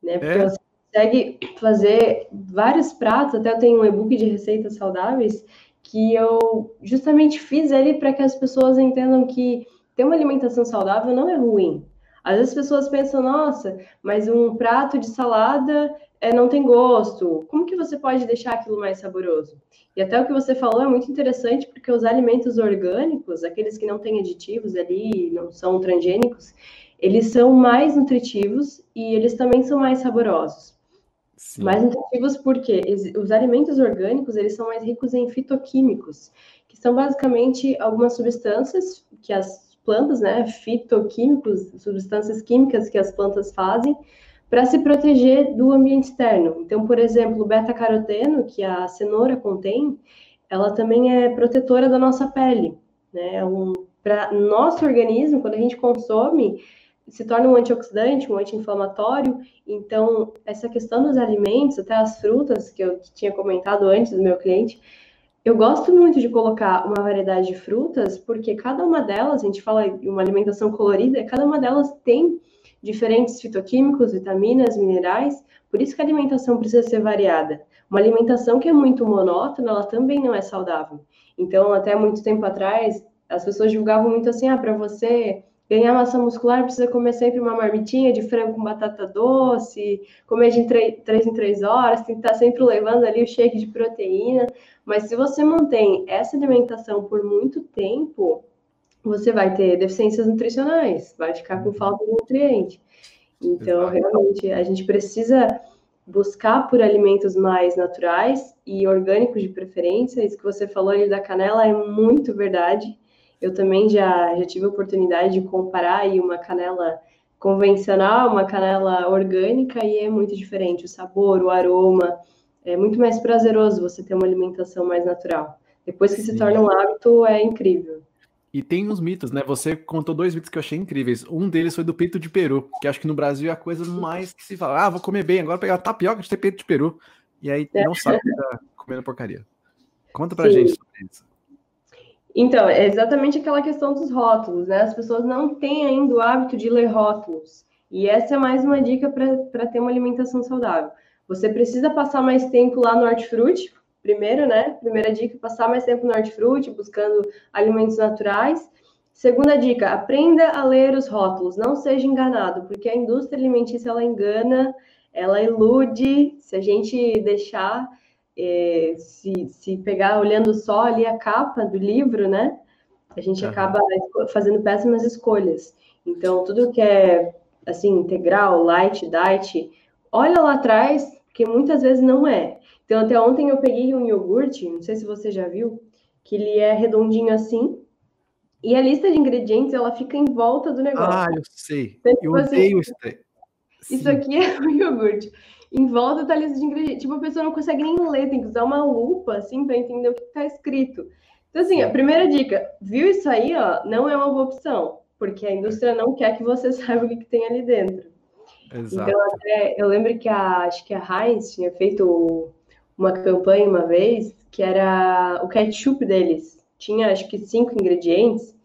Né? Porque É. você consegue fazer vários pratos, até eu tenho um e-book de receitas saudáveis que eu justamente fiz ali para que as pessoas entendam que ter uma alimentação saudável não é ruim. Às vezes as pessoas pensam, nossa, mas um prato de salada é, não tem gosto. Como que você pode deixar aquilo mais saboroso? E até o que você falou é muito interessante, porque os alimentos orgânicos, aqueles que não têm aditivos ali, não são transgênicos, eles são mais nutritivos e eles também são mais saborosos. Sim. Mais nutritivos porque os alimentos orgânicos, eles são mais ricos em fitoquímicos, que são basicamente algumas substâncias que as plantas, né, fitoquímicos, substâncias químicas que as plantas fazem para se proteger do ambiente externo. Então, por exemplo, o beta-caroteno, que a cenoura contém, ela também é protetora da nossa pele, né? Um, para nosso organismo, quando a gente consome, se torna um antioxidante, um anti-inflamatório. Então, essa questão dos alimentos, até as frutas, que eu tinha comentado antes do meu cliente, eu gosto muito de colocar uma variedade de frutas, porque cada uma delas, a gente fala em uma alimentação colorida, cada uma delas tem diferentes fitoquímicos, vitaminas, minerais, por isso que a alimentação precisa ser variada. Uma alimentação que é muito monótona, ela também não é saudável. Então, até muito tempo atrás, as pessoas julgavam muito assim, ah, para você ganhar massa muscular precisa comer sempre uma marmitinha de frango com batata doce, comer de 3 em 3 horas, tem que estar sempre levando ali o shake de proteína. Mas se você mantém essa alimentação por muito tempo, você vai ter deficiências nutricionais, vai ficar com falta de nutriente. Então, realmente, a gente precisa buscar por alimentos mais naturais e orgânicos de preferência. Isso que você falou ali da canela é muito verdade. Eu também já, já tive a oportunidade de comparar aí uma canela convencional, uma canela orgânica, e é muito diferente. O sabor, o aroma, é muito mais prazeroso você ter uma alimentação mais natural. Depois que se Sim. torna um hábito, é incrível. E tem uns mitos, né? Você contou dois mitos que eu achei incríveis. Um deles foi do peito de peru, que acho que no Brasil é a coisa mais que se fala. Ah, vou comer bem, agora pegar tapioca de ter peito de peru. E aí não sabe que tá comendo porcaria. Conta pra Sim. gente sobre isso. Então, é exatamente aquela questão dos rótulos, né? As pessoas não têm ainda o hábito de ler rótulos. E essa é mais uma dica para ter uma alimentação saudável. Você precisa passar mais tempo lá no hortifruti, primeiro, né? Primeira dica, passar mais tempo no hortifruti, buscando alimentos naturais. Segunda dica, aprenda a ler os rótulos, não seja enganado, porque a indústria alimentícia ela engana, ela ilude. Se a gente deixar é, se, se pegar olhando só ali a capa do livro, né? A gente Aham. acaba fazendo péssimas escolhas. Então, tudo que é assim, integral, light, diet, olha lá atrás, porque muitas vezes não é. Então, até ontem eu peguei um iogurte, não sei se você já viu, que ele é redondinho assim, e a lista de ingredientes ela fica em volta do negócio. Ah, eu sei. Então, Eu tipo assim, odeio isso daí. Sim. Isso aqui é o iogurte. Em volta tá a lista de ingredientes. Tipo, a pessoa não consegue nem ler, tem que usar uma lupa, assim, para entender o que tá escrito. Então, assim, a primeira dica, viu isso aí, ó, não é uma boa opção, porque a indústria não quer que você saiba o que, que tem ali dentro. Exato. Então, até, eu lembro que a, acho que a Heinz tinha feito uma campanha uma vez, que era o ketchup deles. Tinha, acho que, cinco ingredientes.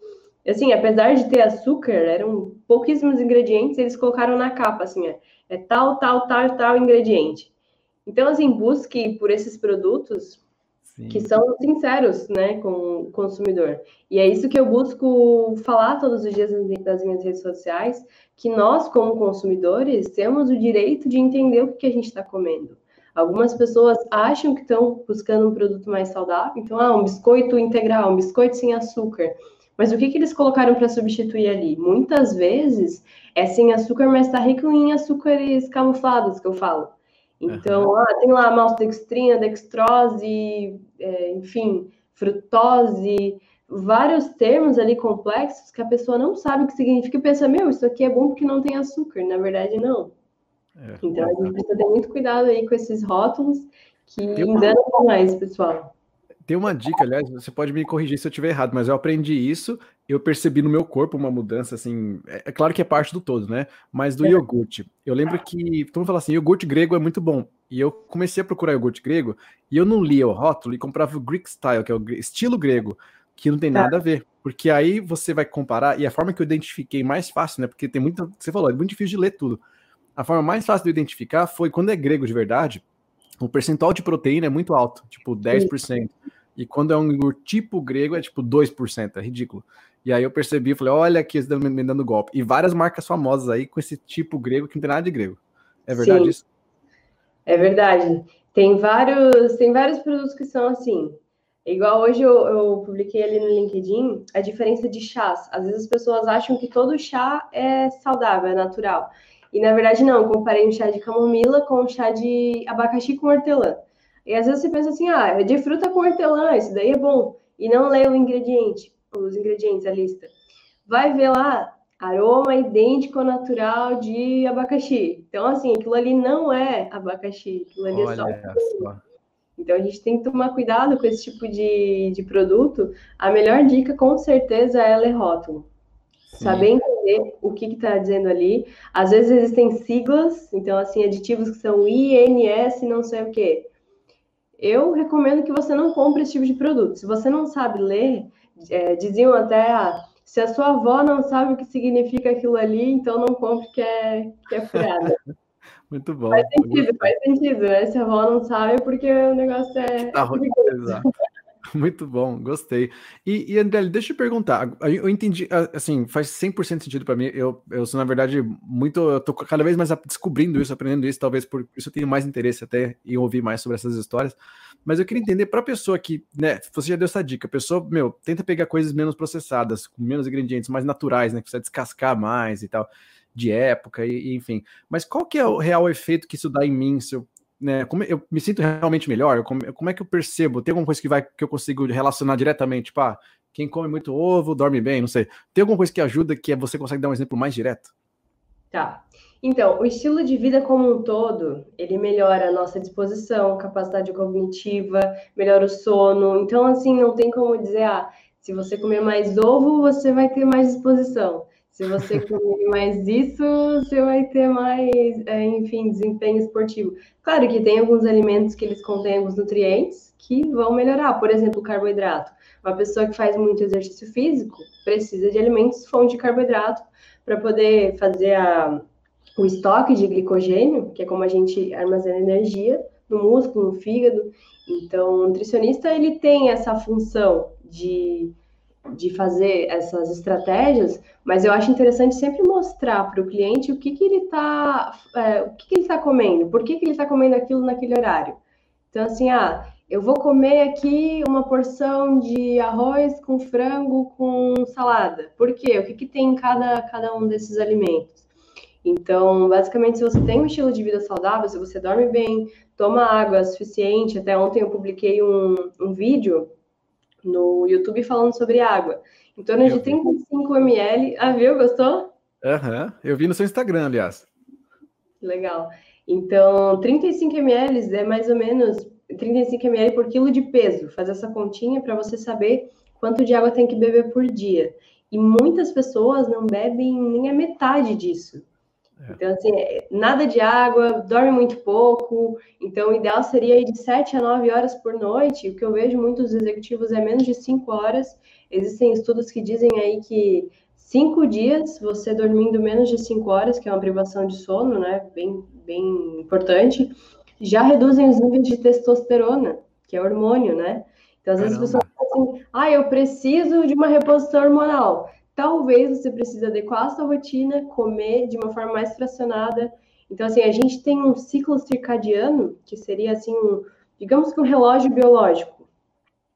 Assim, apesar de ter açúcar, eram pouquíssimos ingredientes, eles colocaram na capa, assim, é, é tal, tal, tal, tal ingrediente. Então, assim, busque por esses produtos Sim. que são sinceros, né, com o consumidor. E é isso que eu busco falar todos os dias nas minhas redes sociais, que nós, como consumidores, temos o direito de entender o que a gente está comendo. Algumas pessoas acham que estão buscando um produto mais saudável, então, ah, um biscoito integral, um biscoito sem açúcar. Mas o que, que eles colocaram para substituir ali? Muitas vezes é sem açúcar, mas está rico em açúcares camuflados, que eu falo. Então, uhum. ah, tem lá maltodextrina, dextrose, é, enfim, frutose, vários termos ali complexos que a pessoa não sabe o que significa e pensa, meu, isso aqui é bom porque não tem açúcar. Na verdade, não. É. Então, a gente precisa ter muito cuidado aí com esses rótulos que enganam mais, pessoal. Tem uma dica, aliás, você pode me corrigir se eu estiver errado, mas eu aprendi isso, eu percebi no meu corpo uma mudança, assim, é, é claro que é parte do todo, né? Mas do é. iogurte. Eu lembro que, todo mundo fala assim, iogurte grego é muito bom. E eu comecei a procurar iogurte grego, e eu não lia o rótulo e comprava o Greek Style, que é o estilo grego, que não tem tá. nada a ver. Porque aí você vai comparar, e a forma que eu identifiquei mais fácil, né? Porque tem muita, você falou, é muito difícil de ler tudo. A forma mais fácil de identificar foi quando é grego de verdade, o percentual de proteína é muito alto, tipo 10%. Sim. E quando é um tipo grego, é tipo 2%, é ridículo. E aí eu percebi, falei, olha aqui, eles estão me dando golpe. E várias marcas famosas aí com esse tipo grego que não tem nada de grego. É verdade Sim. isso? É verdade. Tem vários, tem vários produtos que são assim. Igual hoje eu, eu, publiquei ali no LinkedIn a diferença de chás. Às vezes as pessoas acham que todo chá é saudável, é natural. E na verdade não, comparei um chá de camomila com um chá de abacaxi com hortelã. E às vezes você pensa assim, ah, é de fruta com hortelã, isso daí é bom. E não lê o ingrediente, os ingredientes, a lista. Vai ver lá, aroma idêntico ao natural de abacaxi. Então, assim, aquilo ali não é abacaxi, aquilo ali Olha é só. Então, a gente tem que tomar cuidado com esse tipo de, de produto. A melhor dica, com certeza, é ler rótulo. Sim. Saber entender o que está dizendo ali. Às vezes existem siglas, então, assim, aditivos que são INS, não sei o quê. Eu recomendo que você não compre esse tipo de produto. Se você não sabe ler, é, diziam até, ah, se a sua avó não sabe o que significa aquilo ali, então não compre que é, que é furada. Muito bom. Faz sentido, faz sentido, né? Se a avó não sabe, é porque o negócio é. Tá, exato. Muito bom, gostei. E, e André, deixa eu perguntar. Eu entendi, assim, faz 100% sentido para mim. Eu, eu sou, na verdade, muito. Eu tô cada vez mais descobrindo isso, aprendendo isso. Talvez por isso eu tenho mais interesse até em ouvir mais sobre essas histórias. Mas eu queria entender para a pessoa que, né, você já deu essa dica, a pessoa, meu, tenta pegar coisas menos processadas, com menos ingredientes, mais naturais, né, que precisa descascar mais e tal, de época, e, e enfim. Mas qual que é o real efeito que isso dá em mim se eu né, como eu me sinto realmente melhor? Como, como, é que eu percebo? Tem alguma coisa que vai que eu consigo relacionar diretamente? Tipo, ah, quem come muito ovo dorme bem, não sei. Tem alguma coisa que ajuda que você consegue dar um exemplo mais direto? Tá. Então, o estilo de vida como um todo, ele melhora a nossa disposição, capacidade cognitiva, melhora o sono. Então, assim, não tem como dizer, ah, se você comer mais ovo, você vai ter mais disposição. Se você comer mais isso, você vai ter mais, é, enfim, desempenho esportivo. Claro que tem alguns alimentos que eles contêm alguns nutrientes que vão melhorar. Por exemplo, o carboidrato. Uma pessoa que faz muito exercício físico precisa de alimentos fonte de carboidrato para poder fazer a, o estoque de glicogênio, que é como a gente armazena energia no músculo, no fígado. Então, o nutricionista ele tem essa função de de fazer essas estratégias, mas eu acho interessante sempre mostrar para o cliente o que, que ele está é, o que, que ele está comendo, por que, que ele está comendo aquilo naquele horário. Então, assim, ah, eu vou comer aqui uma porção de arroz com frango com salada. Por quê? O que, que tem em cada, cada um desses alimentos? Então, basicamente, se você tem um estilo de vida saudável, se você dorme bem, toma água suficiente, até ontem eu publiquei um, um vídeo no YouTube falando sobre água. Em torno eu de 35 vi. ml. Ah, viu? Gostou? Aham, uhum. eu vi no seu Instagram, aliás. Legal. Então, 35 ml é mais ou menos 35 ml por quilo de peso. Faz essa continha para você saber quanto de água tem que beber por dia. E muitas pessoas não bebem nem a metade disso. É. Então, assim, é, nada de água, dorme muito pouco. Então, o ideal seria de 7 a 9 horas por noite. O que eu vejo muitos executivos é menos de 5 horas. Existem estudos que dizem aí que cinco dias você dormindo menos de 5 horas, que é uma privação de sono, né? Bem, bem importante, já reduzem os níveis de testosterona, que é hormônio, né? Então, às Caramba. vezes as pessoas falam assim, ah, eu preciso de uma reposição hormonal. Talvez você precise adequar a sua rotina, comer de uma forma mais fracionada. Então, assim, a gente tem um ciclo circadiano, que seria, assim, um, digamos que um relógio biológico,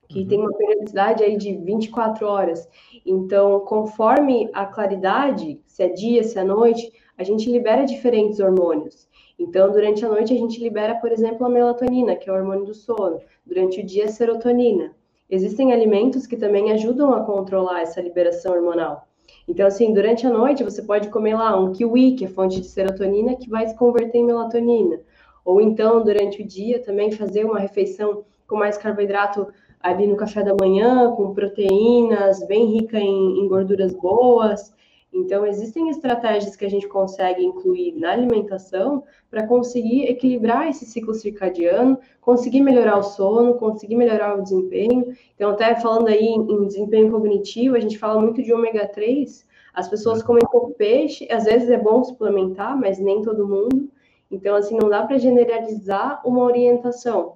que uhum. tem uma periodicidade aí de 24 horas. Então, conforme a claridade, se é dia, se é noite, a gente libera diferentes hormônios. Então, durante a noite, a gente libera, por exemplo, a melatonina, que é o hormônio do sono. Durante o dia, a serotonina. Existem alimentos que também ajudam a controlar essa liberação hormonal. Então, assim, durante a noite, você pode comer lá um kiwi, que é fonte de serotonina, que vai se converter em melatonina. Ou então, durante o dia, também fazer uma refeição com mais carboidrato ali no café da manhã, com proteínas, bem rica em, em gorduras boas. Então, existem estratégias que a gente consegue incluir na alimentação para conseguir equilibrar esse ciclo circadiano, conseguir melhorar o sono, conseguir melhorar o desempenho. Então, até falando aí em desempenho cognitivo, a gente fala muito de ômega 3. As pessoas comem pouco peixe, às vezes é bom suplementar, mas nem todo mundo. Então, assim, não dá para generalizar uma orientação.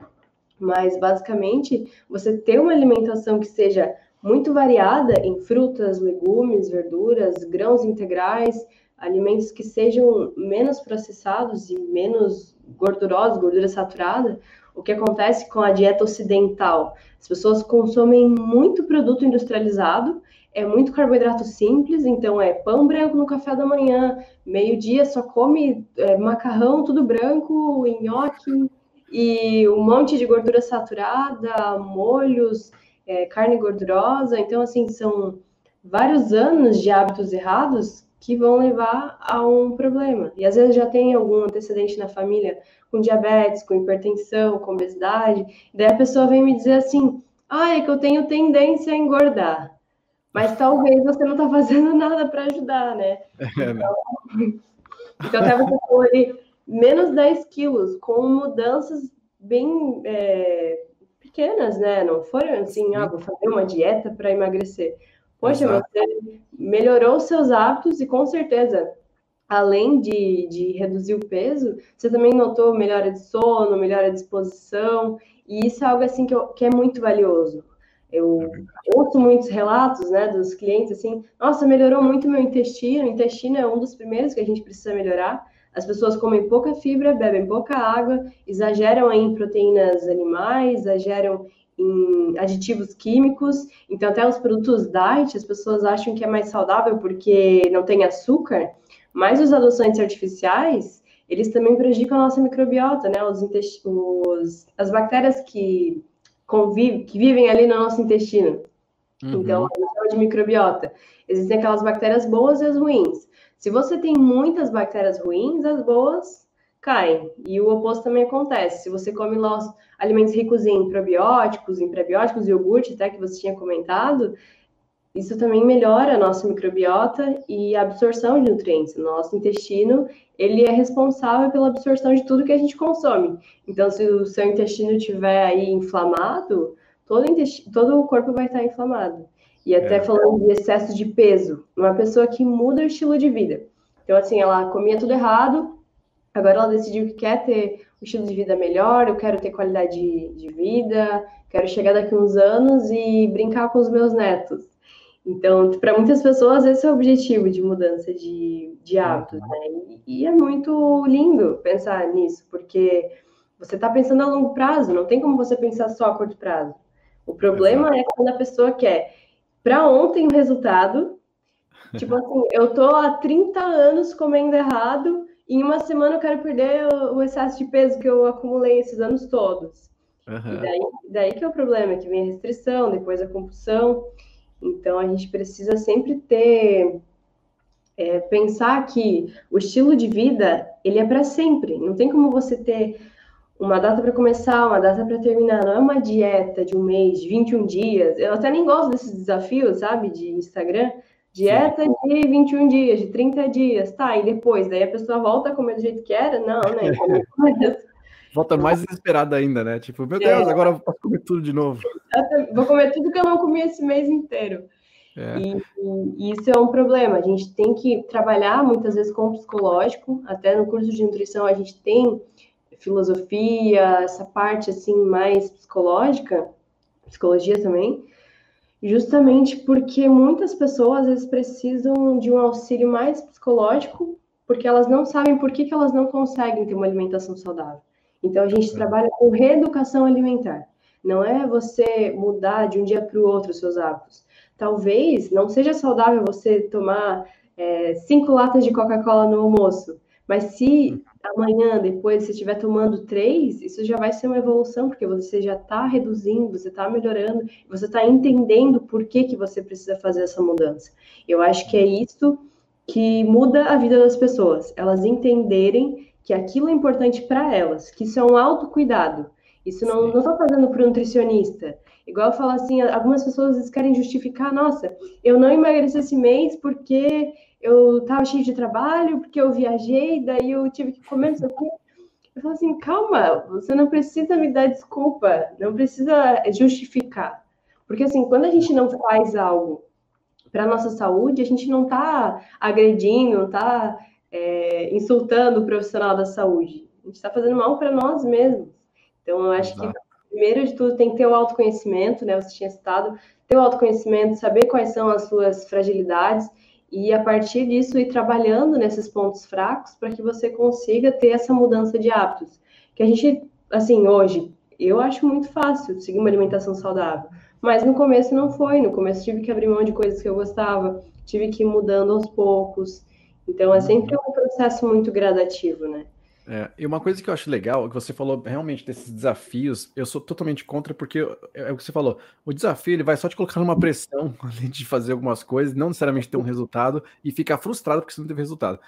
Mas, basicamente, você ter uma alimentação que seja muito variada em frutas, legumes, verduras, grãos integrais, alimentos que sejam menos processados e menos gordurosos, gordura saturada, o que acontece com a dieta ocidental? As pessoas consomem muito produto industrializado, é muito carboidrato simples, então é pão branco no café da manhã, meio-dia só come é, macarrão tudo branco, nhoque e um monte de gordura saturada, molhos, é, carne gordurosa. Então, assim, são vários anos de hábitos errados que vão levar a um problema. E às vezes já tem algum antecedente na família com diabetes, com hipertensão, com obesidade. E daí a pessoa vem me dizer assim: ah, é que eu tenho tendência a engordar. Mas talvez você não está fazendo nada para ajudar, né? É, né? Então, então até você falou ali, menos 10 quilos, com mudanças bem é, pequenas, né? Não foram assim, ah, vou fazer uma dieta para emagrecer. Poxa, Exato. você melhorou os seus hábitos e com certeza, além de, de reduzir o peso, você também notou melhora de sono, melhora de disposição, e isso é algo assim que, eu, que é muito valioso. Eu é ouço muitos relatos, né, dos clientes assim, nossa, melhorou muito meu intestino, o intestino é um dos primeiros que a gente precisa melhorar, as pessoas comem pouca fibra, bebem pouca água, exageram em proteínas animais, exageram em aditivos químicos. Então, até os produtos diet, as pessoas acham que é mais saudável porque não tem açúcar, mas os adoçantes artificiais, eles também prejudicam a nossa microbiota, né? Os, os as bactérias que convivem, que vivem ali no nosso intestino. Uhum. Então, a gente chama de microbiota. Existem aquelas bactérias boas e as ruins. Se você tem muitas bactérias ruins, as boas caem. E o oposto também acontece. Se você come alimentos ricos em probióticos, em prebióticos, iogurte, até que você tinha comentado, isso também melhora a nossa microbiota e a absorção de nutrientes. Nosso intestino, ele é responsável pela absorção de tudo que a gente consome. Então, se o seu intestino estiver aí inflamado, todo, todo o corpo vai estar inflamado. E até é. falando de excesso de peso, uma pessoa que muda o estilo de vida. Então, assim, ela comia tudo errado, agora ela decidiu que quer ter um estilo de vida melhor, eu quero ter qualidade de, de vida, quero chegar daqui uns anos e brincar com os meus netos. Então, para muitas pessoas, esse é o objetivo de mudança de, de hábitos, né? E, e é muito lindo pensar nisso, porque você está pensando a longo prazo, não tem como você pensar só a curto prazo. O problema é quando a pessoa quer para ontem o resultado. Tipo assim, eu tô há 30 anos comendo errado e em uma semana eu quero perder o, excesso de peso que eu acumulei esses anos todos. Uhum. Daí, daí, que é o problema, que vem a restrição, depois a compulsão. Então a gente precisa sempre ter É pensar que o estilo de vida, ele é para sempre. Não tem como você ter uma data para começar, uma data para terminar. Não é uma dieta de um mês, de 21 dias. Eu até nem gosto desses desafios, sabe, de Instagram. Dieta Sim. de 21 dias, de 30 dias, tá, e depois? Daí a pessoa volta a comer do jeito que era? Não, né? Volta mais desesperada ainda, né? Tipo, meu Deus, é. agora eu posso comer tudo de novo. Vou comer tudo que eu não comi esse mês inteiro. É. E, e, isso é um problema. A gente tem que trabalhar muitas vezes com o psicológico. Até no curso de nutrição a gente tem filosofia, essa parte assim mais psicológica, psicologia também, justamente porque muitas pessoas às vezes precisam de um auxílio mais psicológico, porque elas não sabem por que, que elas não conseguem ter uma alimentação saudável. Então a gente é. trabalha com reeducação alimentar. Não é você mudar de um dia para o outro os seus hábitos. Talvez não seja saudável você tomar é, cinco latas de Coca-Cola no almoço, mas se amanhã, depois, você estiver tomando três, isso já vai ser uma evolução, porque você já está reduzindo, você está melhorando, você está entendendo por que, que você precisa fazer essa mudança. Eu acho que é isso que muda a vida das pessoas, elas entenderem que aquilo é importante para elas, que isso é um autocuidado. Isso não estou fazendo para o nutricionista. Igual eu falo assim, algumas pessoas querem justificar, nossa, eu não emagreci esse mês porque eu estava cheio de trabalho, porque eu viajei, daí eu tive que comer, não sei o quê. Eu falo assim, calma, você não precisa me dar desculpa, não precisa justificar. Porque assim, quando a gente não faz algo para nossa saúde, a gente não está agredindo, não está é, insultando o profissional da saúde. A gente está fazendo mal para nós mesmos. Então, eu acho Exato. que, primeiro de tudo, tem que ter o autoconhecimento, né? Você tinha citado, ter o autoconhecimento, saber quais são as suas fragilidades e a partir disso ir trabalhando nesses pontos fracos para que você consiga ter essa mudança de hábitos. Que a gente, assim, hoje, eu acho muito fácil seguir uma alimentação saudável, mas no começo não foi. No começo tive que abrir mão de coisas que eu gostava, tive que ir mudando aos poucos. Então é sempre um processo muito gradativo, né? É, e uma coisa que eu acho legal, que você falou realmente desses desafios, eu sou totalmente contra, porque é, é o que você falou, o desafio ele vai só te colocar numa pressão além de fazer algumas coisas, não necessariamente ter um resultado, e ficar frustrado porque você não teve resultado.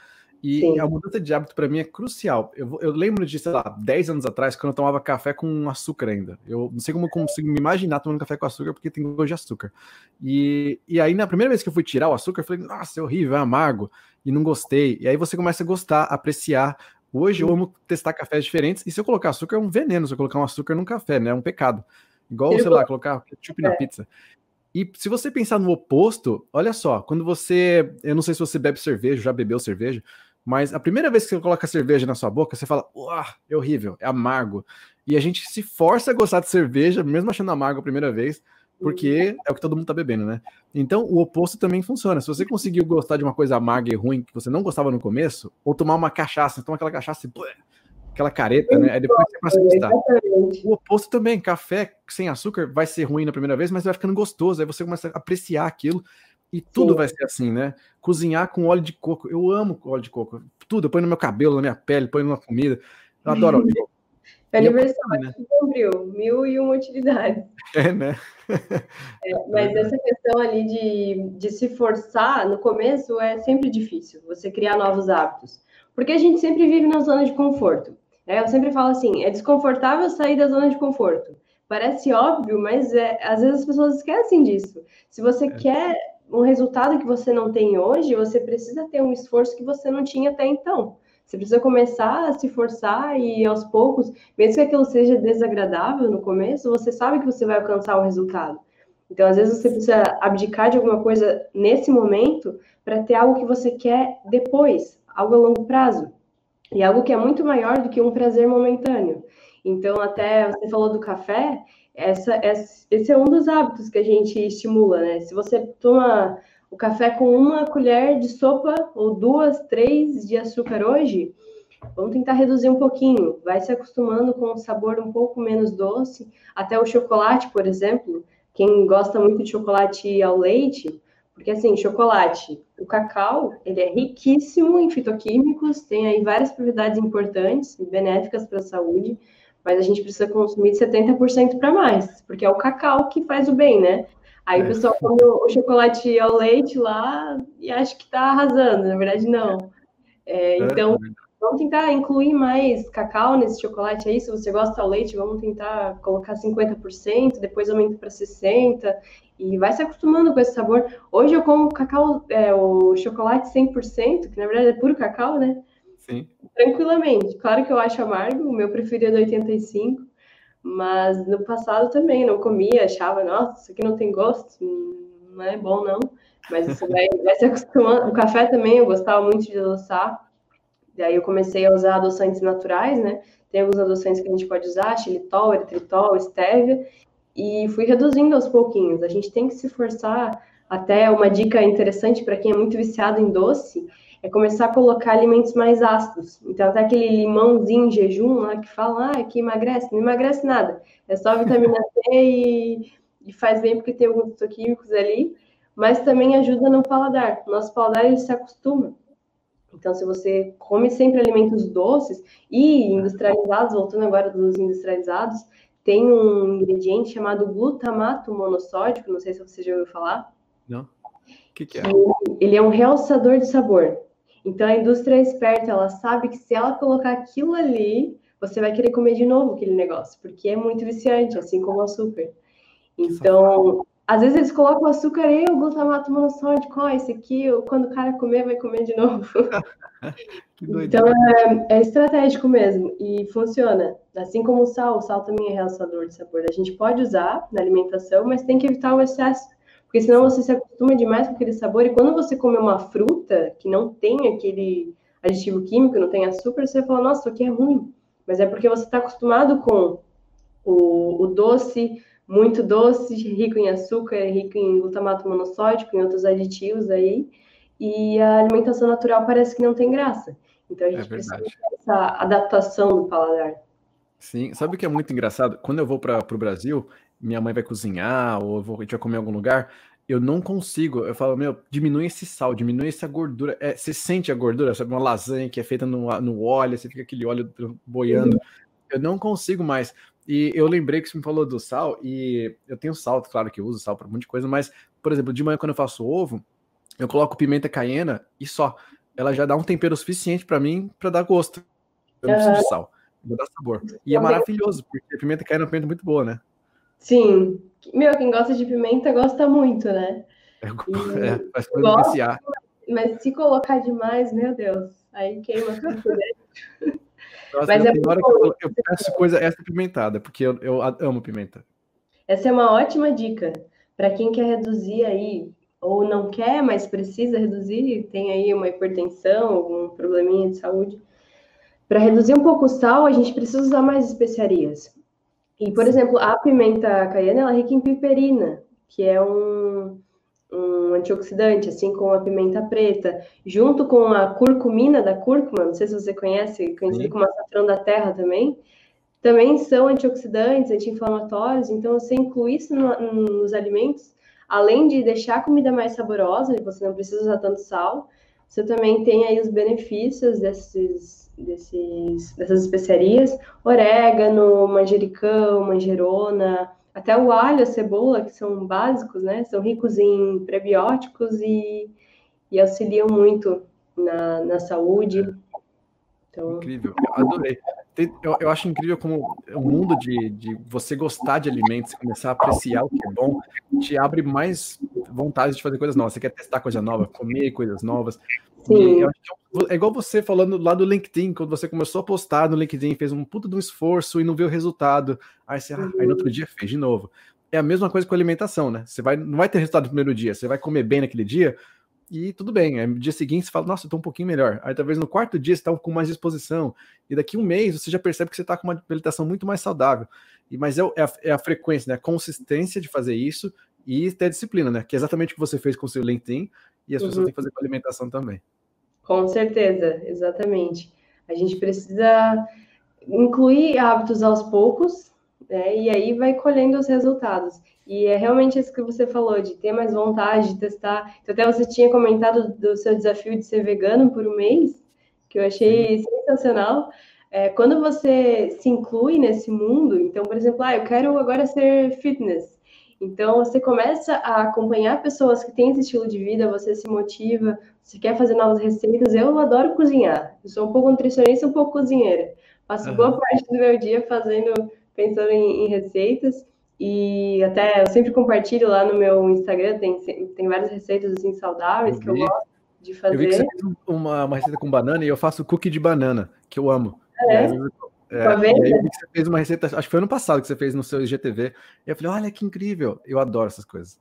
E Sim. a mudança de hábito para mim é crucial. Eu, eu, lembro de, sei lá, 10 anos atrás, quando eu tomava café com açúcar ainda. Eu não sei como eu consigo me imaginar tomando café com açúcar, porque tem gosto de açúcar. E, e aí, na primeira vez que eu fui tirar o açúcar, eu falei, nossa, é horrível, é amargo, e não gostei. E aí você começa a gostar, apreciar Hoje eu amo testar cafés diferentes, e se eu colocar açúcar é um veneno, se eu colocar um açúcar num café, né? É um pecado. Igual, sei lá, colocar ketchup na é. pizza. E se você pensar no oposto, olha só, quando você. Eu não sei se você bebe cerveja, já bebeu cerveja, mas a primeira vez que você coloca cerveja na sua boca, você fala, uau, é horrível, é amargo. E a gente se força a gostar de cerveja, mesmo achando amargo a primeira vez, porque é o que todo mundo tá bebendo, né? Então, o oposto também funciona. Se você conseguiu gostar de uma coisa amarga e ruim que você não gostava no começo, ou tomar uma cachaça, toma aquela cachaça e aquela careta, né? Aí depois você passa a gostar. O oposto também, café sem açúcar vai ser ruim na primeira vez, mas vai ficando gostoso. Aí você começa a apreciar aquilo e tudo Sim. vai ser assim, né? Cozinhar com óleo de coco. Eu amo óleo de coco. Tudo, eu ponho no meu cabelo, na minha pele, ponho na comida. Eu adoro óleo de coco. Aniversário né? cumpriu, mil e uma utilidades. É, né? é, mas essa questão ali de, de se forçar no começo é sempre difícil, você criar novos hábitos. Porque a gente sempre vive na zona de conforto. Né? Eu sempre falo assim, é desconfortável sair da zona de conforto. Parece óbvio, mas é, às vezes as pessoas esquecem disso. Se você é. quer um resultado que você não tem hoje, você precisa ter um esforço que você não tinha até então. Você precisa começar a se forçar e aos poucos, mesmo que aquilo seja desagradável no começo, você sabe que você vai alcançar o resultado. Então, às vezes, você precisa abdicar de alguma coisa nesse momento para ter algo que você quer depois, algo a longo prazo. E algo que é muito maior do que um prazer momentâneo. Então, até você falou do café, essa, esse é um dos hábitos que a gente estimula, né? Se você toma o café com uma colher de sopa ou duas, três de açúcar hoje, vamos tentar reduzir um pouquinho. Vai se acostumando com um sabor um pouco menos doce. Até o chocolate, por exemplo, quem gosta muito de chocolate ao leite, porque assim, chocolate, o cacau, ele é riquíssimo em fitoquímicos, tem aí várias propriedades importantes e benéficas para a saúde, mas a gente precisa consumir de 70% para mais, porque é o cacau que faz o bem, né? Aí é. o pessoal come o chocolate ao leite lá e acha que está arrasando, na verdade não. É, é então, vamos tentar incluir mais cacau nesse chocolate aí. Se você gosta ao leite, vamos tentar colocar 50%, depois aumenta para 60% e vai se acostumando com esse sabor. Hoje eu como cacau, é, o chocolate 100%, que na verdade é puro cacau, né? Sim. Tranquilamente. Claro que eu acho amargo, o meu preferido é 85, mas no passado também não comia, achava, nossa, isso aqui não tem gosto, não é bom não. Mas você vai, vai se acostumando. O café também eu gostava muito de adoçar. Daí eu comecei a usar adoçantes naturais, né? Tem alguns adoçantes que a gente pode usar, xilitol, eritritol, estévia, e fui reduzindo aos pouquinhos. A gente tem que se forçar. Até uma dica interessante para quem é muito viciado em doce é começar a colocar alimentos mais ácidos. Então, até aquele limãozinho em jejum lá que fala ah, que emagrece, não emagrece nada. É só vitamina C e, e faz bem porque tem alguns químicos ali, mas também ajuda no paladar. Nosso paladar ele se acostuma. Então, se você come sempre alimentos doces e industrializados, voltando agora dos industrializados, tem um ingrediente chamado glutamato monossódico, não sei se você já ouviu falar. Não. O que, que é? Ele é um realçador de sabor. Então a indústria é esperta, ela sabe que se ela colocar aquilo ali, você vai querer comer de novo aquele negócio, porque é muito viciante, assim como o açúcar. Então, às vezes eles colocam açúcar e o glutamato monossódico, ó, esse aqui, quando o cara comer, vai comer de novo. então é, é, estratégico mesmo e funciona. Assim como o sal, o sal também é realçador de sabor. A gente pode usar na alimentação, mas tem que evitar o excesso porque senão você se acostuma demais com aquele sabor. E quando você come uma fruta que não tem aquele aditivo químico, não tem açúcar, você fala, nossa, isso aqui é ruim. Mas é porque você está acostumado com o, o, doce, muito doce, rico em açúcar, rico em glutamato monossódico, em outros aditivos aí. E a alimentação natural parece que não tem graça. Então a gente é precisa dessa adaptação do paladar. Sim, sabe o que é muito engraçado? Quando eu vou para o Brasil, minha mãe vai cozinhar, ou vou, a gente vai comer em algum lugar, eu não consigo. Eu falo, meu, diminui esse sal, diminui essa gordura. É, você sente a gordura, sabe? Uma lasanha que é feita no, no óleo, você fica aquele óleo boiando. Eu não consigo mais. E eu lembrei que você me falou do sal, e eu tenho sal, claro que eu uso sal para um monte de coisa, mas, por exemplo, de manhã quando eu faço ovo, eu coloco pimenta caiena e só. Ela já dá um tempero suficiente para mim para dar gosto. Eu não preciso de sal, vou dar sabor. E é maravilhoso, porque a pimenta caiena é uma pimenta muito boa, né? Sim. Meu, quem gosta de pimenta gosta muito, né? É, é faz gosta, mas se colocar demais, meu Deus, aí queima tudo dentro. Nossa, mas é hora que eu, eu peço coisa essa pimentada, porque eu, eu amo pimenta. Essa é uma ótima dica para quem quer reduzir aí, ou não quer, mas precisa reduzir, tem aí uma hipertensão, algum probleminha de saúde. Para reduzir um pouco o sal, a gente precisa usar mais especiarias. E, por exemplo, a pimenta caiena ela é rica em piperina, que é um, um antioxidante, assim como a pimenta preta, junto com a curcumina da cúrcuma, não sei se você conhece, conhecida como açafrão da terra também, também são antioxidantes, anti-inflamatórios, então você inclui isso no, nos alimentos, além de deixar a comida mais saborosa, você não precisa usar tanto sal, você também tem aí os benefícios desses desses, dessas especiarias, orégano, manjericão, manjerona, até o alho, a cebola, que são básicos, né? São ricos em prebióticos e, e auxiliam muito na, na saúde. Então... Incrível, adorei. Eu, eu, acho incrível como o mundo de, de você gostar de alimentos, começar a apreciar o que é bom, te abre mais vontade de fazer coisas novas. Você quer testar coisa nova, comer coisas novas. Sim. É, é igual você falando lá do LinkedIn, quando você começou a postar no LinkedIn, fez um puta de um esforço e não viu o resultado. Aí você, uhum. aí no outro dia fez de novo. É a mesma coisa com a alimentação, né? Você vai, não vai ter resultado no primeiro dia, você vai comer bem naquele dia, e tudo bem. Aí no dia seguinte você fala, nossa, eu tô um pouquinho melhor. Aí talvez no quarto dia você tá com mais disposição. E daqui um mês você já percebe que você tá com uma alimentação muito mais saudável. E, mas é, é, a, é a frequência, né? A consistência de fazer isso e ter disciplina, né? Que é exatamente o que você fez com o seu LinkedIn e as uhum. pessoas têm que fazer com a alimentação também. Com certeza, exatamente. A gente precisa incluir hábitos aos poucos, né? E aí vai colhendo os resultados. E é realmente isso que você falou, de ter mais vontade de testar. Então, até você tinha comentado do seu desafio de ser vegano por um mês, que eu achei Sim. sensacional. É, quando você se inclui nesse mundo, então, por exemplo, ah, eu quero agora ser fitness. Então, você começa a acompanhar pessoas que têm esse estilo de vida, você se motiva, você quer fazer novas receitas. Eu adoro cozinhar. Eu sou um pouco nutricionista, um pouco cozinheira. Passo uhum. boa parte do meu dia fazendo, pensando em, em, receitas. E até eu sempre compartilho lá no meu Instagram, tem, tem várias receitas assim saudáveis eu que eu gosto de fazer. Eu vi que você fez uma, uma receita com banana e eu faço cookie de banana, que eu amo. É. E aí você fez uma receita, acho que foi ano passado que você fez no seu IGTV. E eu falei, olha que incrível, eu adoro essas coisas.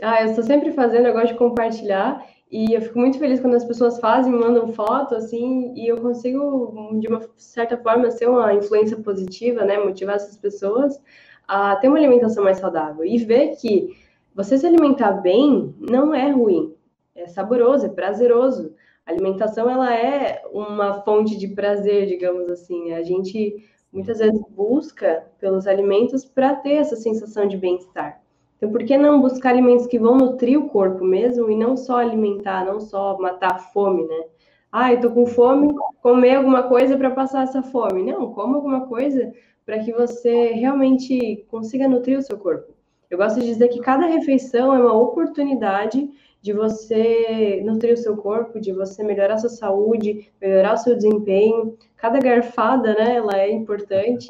Ah, eu estou sempre fazendo, eu gosto de compartilhar. E eu fico muito feliz quando as pessoas fazem, mandam foto, assim, e eu consigo, de uma certa forma, ser uma influência positiva, né? Motivar essas pessoas a ter uma alimentação mais saudável. E ver que você se alimentar bem não é ruim. É saboroso, é prazeroso. A alimentação ela é uma fonte de prazer, digamos assim. A gente muitas vezes busca pelos alimentos para ter essa sensação de bem-estar. Então, por que não buscar alimentos que vão nutrir o corpo mesmo e não só alimentar, não só matar a fome, né? Ah, eu tô com fome, comer alguma coisa para passar essa fome. Não, coma alguma coisa para que você realmente consiga nutrir o seu corpo. Eu gosto de dizer que cada refeição é uma oportunidade de você nutrir o seu corpo, de você melhorar a sua saúde, melhorar o seu desempenho. Cada garfada, né, ela é importante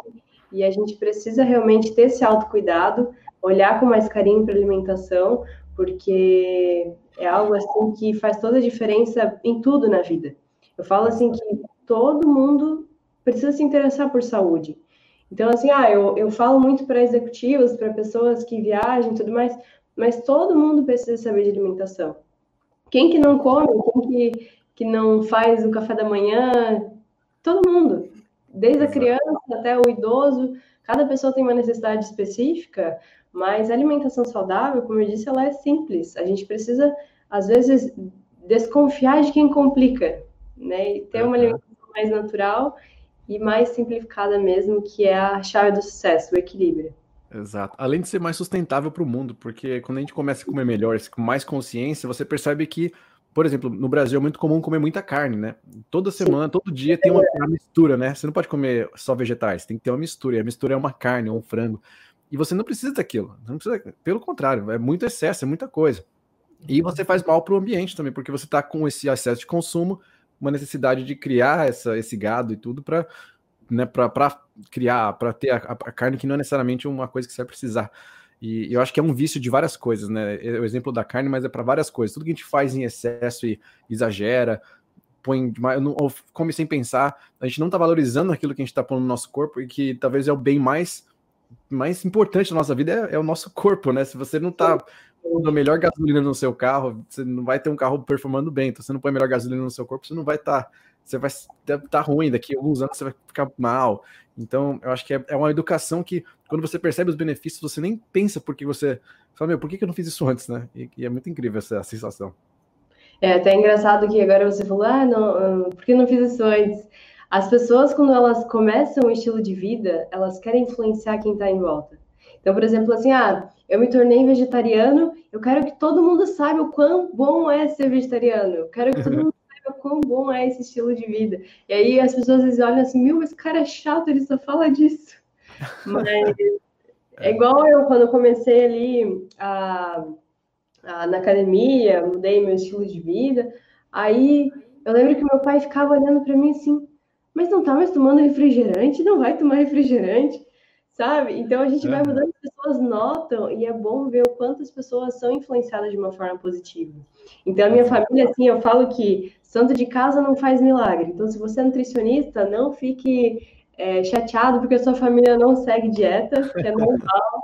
e a gente precisa realmente ter esse autocuidado, olhar com mais carinho para a alimentação, porque é algo assim que faz toda a diferença em tudo na vida. Eu falo assim que todo mundo precisa se interessar por saúde. Então, assim, ah, eu, eu falo muito para executivos, para pessoas que viajam e tudo mais, mas todo mundo precisa saber de alimentação. Quem que não come, quem que, que não faz o café da manhã, todo mundo, desde a criança até o idoso, cada pessoa tem uma necessidade específica, mas a alimentação saudável, como eu disse, ela é simples. A gente precisa, às vezes, desconfiar de quem complica, né? E ter uma alimentação mais natural e mais simplificada mesmo, que é a chave do sucesso, o equilíbrio. Exato. Além de ser mais sustentável para o mundo, porque quando a gente começa a comer melhor, com mais consciência, você percebe que, por exemplo, no Brasil é muito comum comer muita carne, né? Toda semana, todo dia tem uma, uma, mistura, né? Você não pode comer só vegetais, tem que ter uma mistura. E a mistura é uma carne ou um frango. E você não precisa daquilo. Não precisa, pelo contrário, é muito excesso, é muita coisa. E você faz mal para o ambiente também, porque você está com esse excesso de consumo, uma necessidade de criar essa, esse gado e tudo para né, para criar, para ter a, a, carne que não é necessariamente uma coisa que você vai precisar. E eu acho que é um vício de várias coisas, né? É o exemplo da carne, mas é para várias coisas. Tudo que a gente faz em excesso e exagera, põe demais, ou come sem pensar, a gente não está valorizando aquilo que a gente está pondo no nosso corpo e que talvez é o bem mais mais importante da nossa vida é, é o nosso corpo, né? Se você não está pondo a melhor gasolina no seu carro, você não vai ter um carro performando bem. Então, você não põe a melhor gasolina no seu corpo, você não vai estar tá você vai estar tá ruim, daqui a alguns anos você vai ficar mal. Então, eu acho que é, é, uma educação que, quando você percebe os benefícios, você nem pensa porque você fala, meu, por que, que eu não fiz isso antes, né? E, e, é muito incrível essa sensação. É até engraçado que agora você falou, ah, não, por que não fiz isso antes? As pessoas, quando elas começam um estilo de vida, elas querem influenciar quem está em volta. Então, por exemplo, assim, ah, eu me tornei vegetariano, eu quero que todo mundo saiba o quão bom é ser vegetariano. Eu quero que todo mundo quão bom é esse estilo de vida. E aí as pessoas às vezes olham assim, meu, esse cara é chato, ele só fala disso. Mas é igual eu, quando eu comecei ali a, a, na academia, mudei meu estilo de vida, aí eu lembro que meu pai ficava olhando para mim assim, mas não tá mais tomando refrigerante? Não vai tomar refrigerante? Sabe? Então a gente vai mudando, as pessoas notam e é bom ver o quanto as pessoas são influenciadas de uma forma positiva. Então a minha família, assim, eu falo que santo de casa não faz milagre. Então se você é nutricionista, não fique é, chateado porque a sua família não segue dieta, que é normal.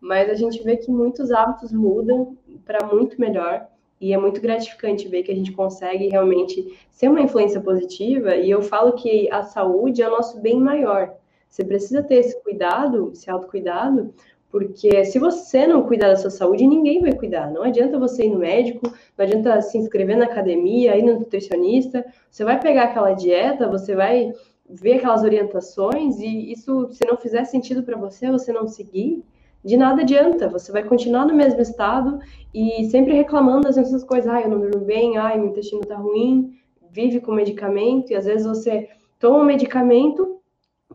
Mas a gente vê que muitos hábitos mudam para muito melhor. E é muito gratificante ver que a gente consegue realmente ser uma influência positiva. E eu falo que a saúde é o nosso bem maior. Você precisa ter esse cuidado, esse autocuidado, porque se você não cuidar da sua saúde, ninguém vai cuidar. Não adianta você ir no médico, não adianta se inscrever na academia, ir no nutricionista. Você vai pegar aquela dieta, você vai ver aquelas orientações e isso, se não fizer sentido para você, você não seguir, de nada adianta. Você vai continuar no mesmo estado e sempre reclamando das mesmas coisas. Ai, eu não durmo bem, ai, meu intestino tá ruim, vive com medicamento e às vezes você toma um medicamento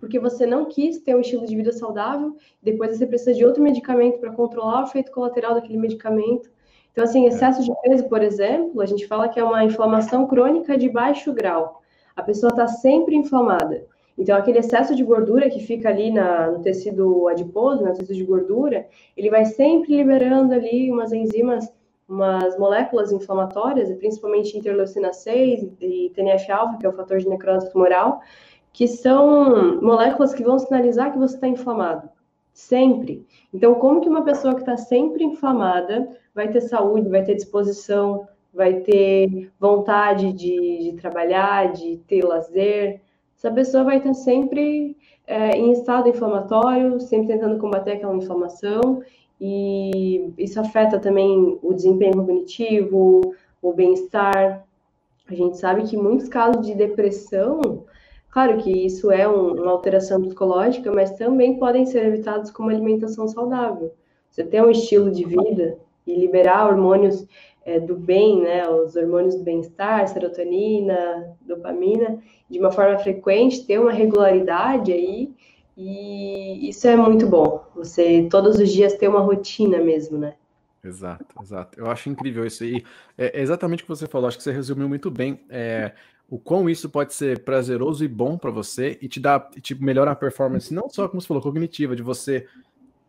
porque você não quis ter um estilo de vida saudável, depois você precisa de outro medicamento para controlar o efeito colateral daquele medicamento. Então, assim, excesso de peso, por exemplo, a gente fala que é uma inflamação crônica de baixo grau. A pessoa está sempre inflamada. Então, aquele excesso de gordura que fica ali na, no tecido adiposo, no tecido de gordura, ele vai sempre liberando ali umas enzimas, umas moléculas inflamatórias, principalmente interleucina 6 e TNF-alfa, que é o fator de necrose tumoral, que são moléculas que vão sinalizar que você está inflamado. Sempre. Então, como que uma pessoa que está sempre inflamada vai ter saúde, vai ter disposição, vai ter vontade de, de trabalhar, de ter lazer? Essa pessoa vai estar sempre é, em estado inflamatório, sempre tentando combater aquela inflamação, e isso afeta também o desempenho cognitivo, o bem-estar. A gente sabe que muitos casos de depressão Claro que isso é um, uma alteração psicológica, mas também podem ser evitados com uma alimentação saudável. Você ter um estilo de vida e liberar hormônios é, do bem, né, os hormônios do bem-estar, serotonina, dopamina, de uma forma frequente, ter uma regularidade aí, e isso é muito bom. Você todos os dias ter uma rotina mesmo, né? Exato, exato. Eu acho incrível isso. E é exatamente o que você falou, acho que você resumiu muito bem. É, o quão isso pode ser prazeroso e bom para você e te dá, te melhora a performance, não só, como você falou, cognitiva, de você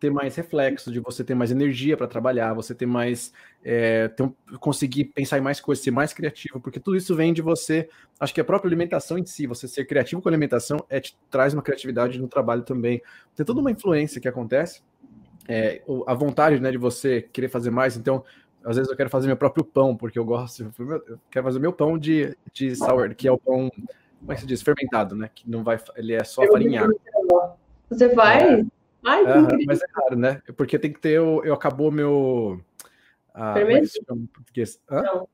ter mais reflexo, de você ter mais energia para trabalhar, você ter mais. É, ter um, conseguir pensar em mais coisas, ser mais criativo, porque tudo isso vem de você. Acho que a própria alimentação em si, você ser criativo com a alimentação, é, te traz uma criatividade no trabalho também. Tem toda uma influência que acontece. É, a vontade né, de você querer fazer mais, então às vezes eu quero fazer meu próprio pão, porque eu gosto, eu quero fazer meu pão de, de sour, que é o pão, como é que se diz? Fermentado, né? Que não vai, ele é só farinhado. Você faz? É. Ai, mas é claro, né? Porque tem que ter, eu, eu acabou meu... Ah, fermento? É não.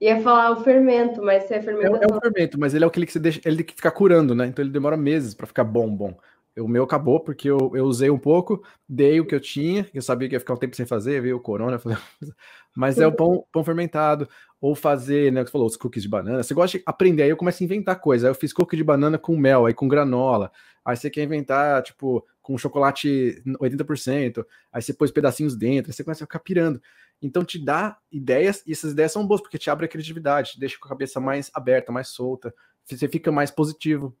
Ia falar o fermento, mas é fermento. É, é um fermento, mas ele é aquele que você deixa, ele tem que ficar curando, né? Então ele demora meses para ficar bom, bom. O meu acabou porque eu, eu usei um pouco, dei o que eu tinha, eu sabia que ia ficar um tempo sem fazer, veio o corona, mas é o pão, pão fermentado, ou fazer, né, você falou, os cookies de banana, você gosta de aprender, aí eu começo a inventar coisa, aí eu fiz cookie de banana com mel, aí com granola, aí você quer inventar, tipo, com chocolate 80%, aí você pôs pedacinhos dentro, aí você começa a ficar pirando. Então te dá ideias, e essas ideias são boas, porque te abre a criatividade, te deixa com a cabeça mais aberta, mais solta, você fica mais positivo,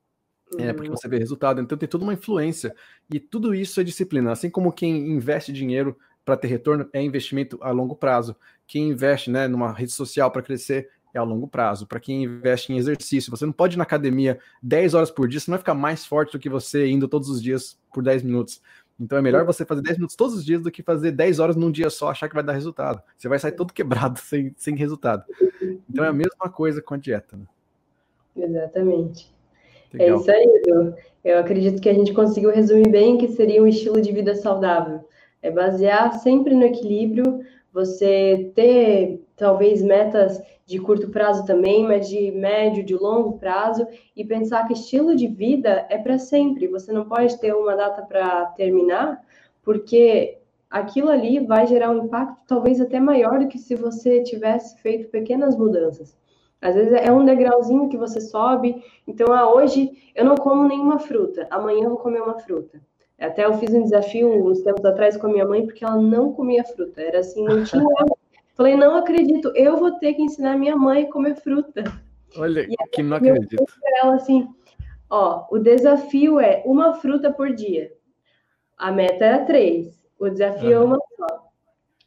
é, porque uhum. você vê resultado. Então tem toda uma influência. E tudo isso é disciplina. Assim como quem investe dinheiro para ter retorno é investimento a longo prazo. Quem investe né, numa rede social para crescer é a longo prazo. Para quem investe em exercício, você não pode ir na academia 10 horas por dia, você não vai ficar mais forte do que você indo todos os dias por 10 minutos. Então é melhor você fazer 10 minutos todos os dias do que fazer 10 horas num dia só, achar que vai dar resultado. Você vai sair todo quebrado sem, sem resultado. Então é a mesma coisa com a dieta. Né? Exatamente. É Legal. É isso aí, Edu. Eu acredito que a gente conseguiu resumir bem o que seria um estilo de vida saudável. É basear sempre no equilíbrio, você ter talvez metas de curto prazo também, mas de médio, de longo prazo, e pensar que estilo de vida é para sempre. Você não pode ter uma data para terminar, porque aquilo ali vai gerar um impacto talvez até maior do que se você tivesse feito pequenas mudanças. Às vezes é um degrauzinho que você sobe. Então, ah, hoje eu não como nenhuma fruta, amanhã eu vou comer uma fruta. Até eu fiz um desafio uns tempos atrás com a minha mãe, porque ela não comia fruta. Era assim, não tinha. Falei, não acredito, eu vou ter que ensinar minha mãe a comer fruta. Olha, que não acredito. Ela assim, ó, o desafio é uma fruta por dia. A meta era três. O desafio uhum. é uma só.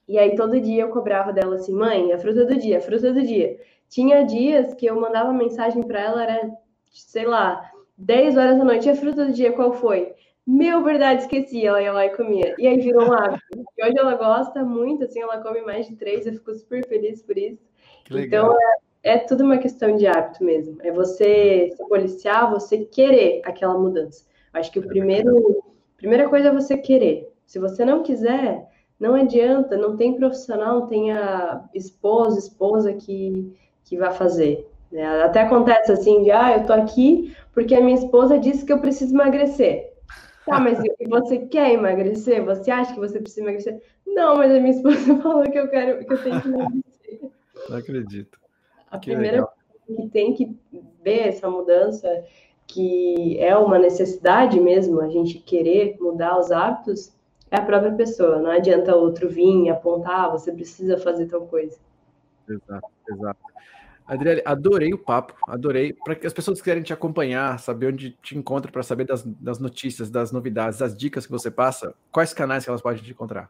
E aí todo dia eu cobrava dela assim, mãe, a fruta do dia, a fruta do dia. Tinha dias que eu mandava mensagem para ela, era, sei lá, 10 horas da noite, a fruta do dia qual foi? Meu, verdade, esqueci, ela ia lá e comia. E aí virou um hábito. E hoje ela gosta muito, assim, ela come mais de três, eu fico super feliz por isso. Então, é, é, tudo uma questão de hábito mesmo. É você se policiar, você querer aquela mudança. Acho que o é primeiro, primeira coisa é você querer. Se você não quiser, não adianta, não tem profissional, não tem a esposa, esposa que que vai fazer. Né? Até acontece assim de, ah, eu tô aqui porque a minha esposa disse que eu preciso emagrecer. Tá, mas você quer emagrecer? Você acha que você precisa emagrecer? Não, mas a minha esposa falou que eu quero, que eu tenho que emagrecer. Não acredito. A que primeira coisa que tem que ver essa mudança que é uma necessidade mesmo a gente querer mudar os hábitos, é a própria pessoa. Não adianta outro vir e apontar, ah, você precisa fazer tal coisa. Exato, exato. Adriele, adorei o papo, adorei. Para que as pessoas querem te acompanhar, saber onde te encontra, para saber das, das, notícias, das novidades, das dicas que você passa, quais canais que elas podem te encontrar?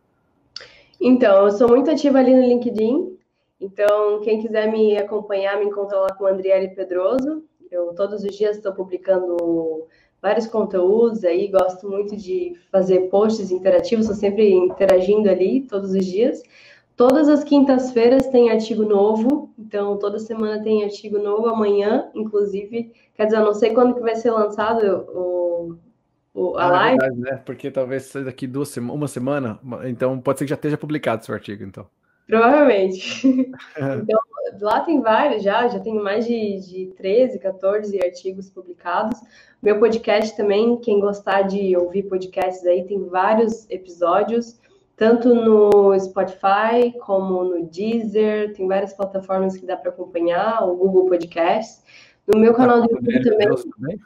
Então, eu sou muito ativa ali no LinkedIn. Então, quem quiser me acompanhar, me encontra lá com Andriele Pedroso. Eu todos os dias estou publicando vários conteúdos aí, gosto muito de fazer posts interativos, estou sempre interagindo ali todos os dias. Todas as quintas-feiras tem artigo novo, então toda semana tem artigo novo, amanhã, inclusive, quer dizer, eu não sei quando que vai ser lançado o, o a ah, live. É verdade, né? Porque talvez seja daqui duas uma semana, então pode ser que já esteja publicado seu artigo, então. Provavelmente. então, lá tem vários já, já tenho mais de, de 13, 14 artigos publicados. Meu podcast também, quem gostar de ouvir podcasts aí, tem vários episódios tanto no Spotify como no Deezer, tem várias plataformas que dá para acompanhar, o Google Podcast. No meu canal do YouTube também. também.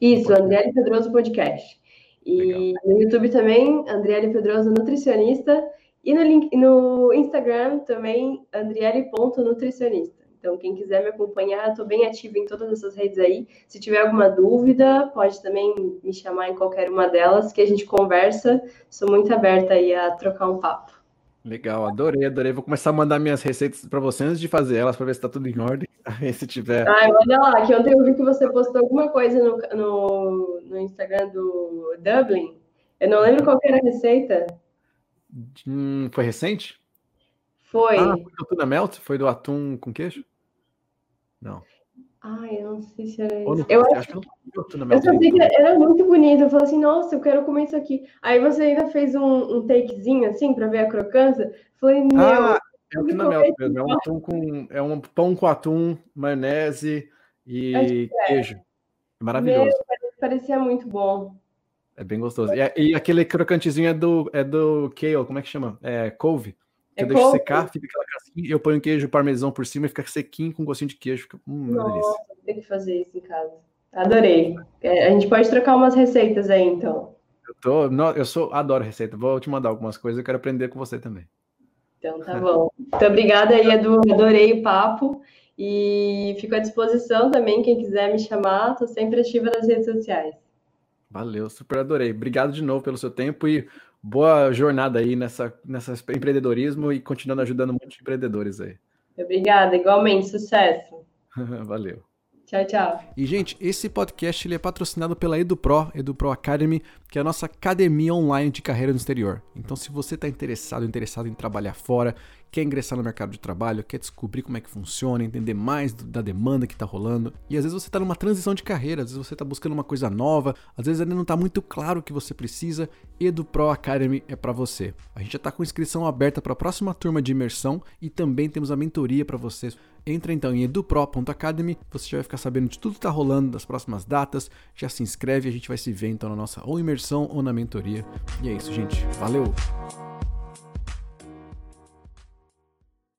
Isso, Andriele Pedroso Podcast. E Legal. no YouTube também, Andriele Pedroso Nutricionista. E no, link, no Instagram também, andriele.nutricionista. Então, quem quiser me acompanhar, estou bem ativa em todas essas redes aí. Se tiver alguma dúvida, pode também me chamar em qualquer uma delas, que a gente conversa. Sou muito aberta aí a trocar um papo. Legal, adorei, adorei. Vou começar a mandar minhas receitas para você antes de fazer elas, para ver se está tudo em ordem. se tiver. Ai, manda lá, que ontem eu vi que você postou alguma coisa no, no, no Instagram do Dublin. Eu não lembro qual era a receita. Hum, foi recente? Foi. Ah, foi do tuna melt? Foi do atum com queijo? Não. Ai, eu não sei se era isso. eu acho, que eu só sei que era muito bonito. Eu falei assim, nossa, eu quero comer isso aqui. Aí você ainda fez um, um takezinho assim para ver a crocância. Falei, meu. Ah, é o tuna melt mesmo. É um atum com. É um pão com atum, maionese e é. queijo. É maravilhoso. Meu, parecia muito bom. É bem gostoso. E, e, aquele crocantezinho é do, é do kale, como é que chama? É couve. Que é eu deixo secar, fica aquela casquinha, eu ponho queijo parmesão por cima e fica sequinho com gostinho de queijo. Fica, hum, Nossa, tem que fazer isso em casa. Adorei. É, a gente pode trocar umas receitas aí, então. Eu tô, não, eu sou, adoro receita. Vou te mandar algumas coisas, eu quero aprender com você também. Então tá bom. Muito obrigada aí, Edu. Adorei o papo. E fico à disposição também, quem quiser me chamar, estou sempre ativa nas redes sociais. Valeu, super adorei. Obrigado de novo pelo seu tempo e boa jornada aí nessa, nessa empreendedorismo e continuando ajudando muitos empreendedores aí. Obrigada, igualmente, sucesso. Valeu. Tchau, tchau. E, gente, esse podcast ele é patrocinado pela EduPro, EduPro Academy, que é a nossa academia online de carreira no exterior. Então, se você está interessado, interessado em trabalhar fora, quer ingressar no mercado de trabalho, quer descobrir como é que funciona, entender mais da demanda que está rolando, e às vezes você está numa transição de carreira, às vezes você está buscando uma coisa nova, às vezes ainda não está muito claro o que você precisa, EduPro Academy é para você. A gente já está com inscrição aberta para a próxima turma de imersão e também temos a mentoria para vocês Entra então em edupro.academy, você já vai ficar sabendo de tudo que está rolando, das próximas datas, já se inscreve, a gente vai se ver então na nossa ou imersão ou na mentoria. E é isso, gente. Valeu!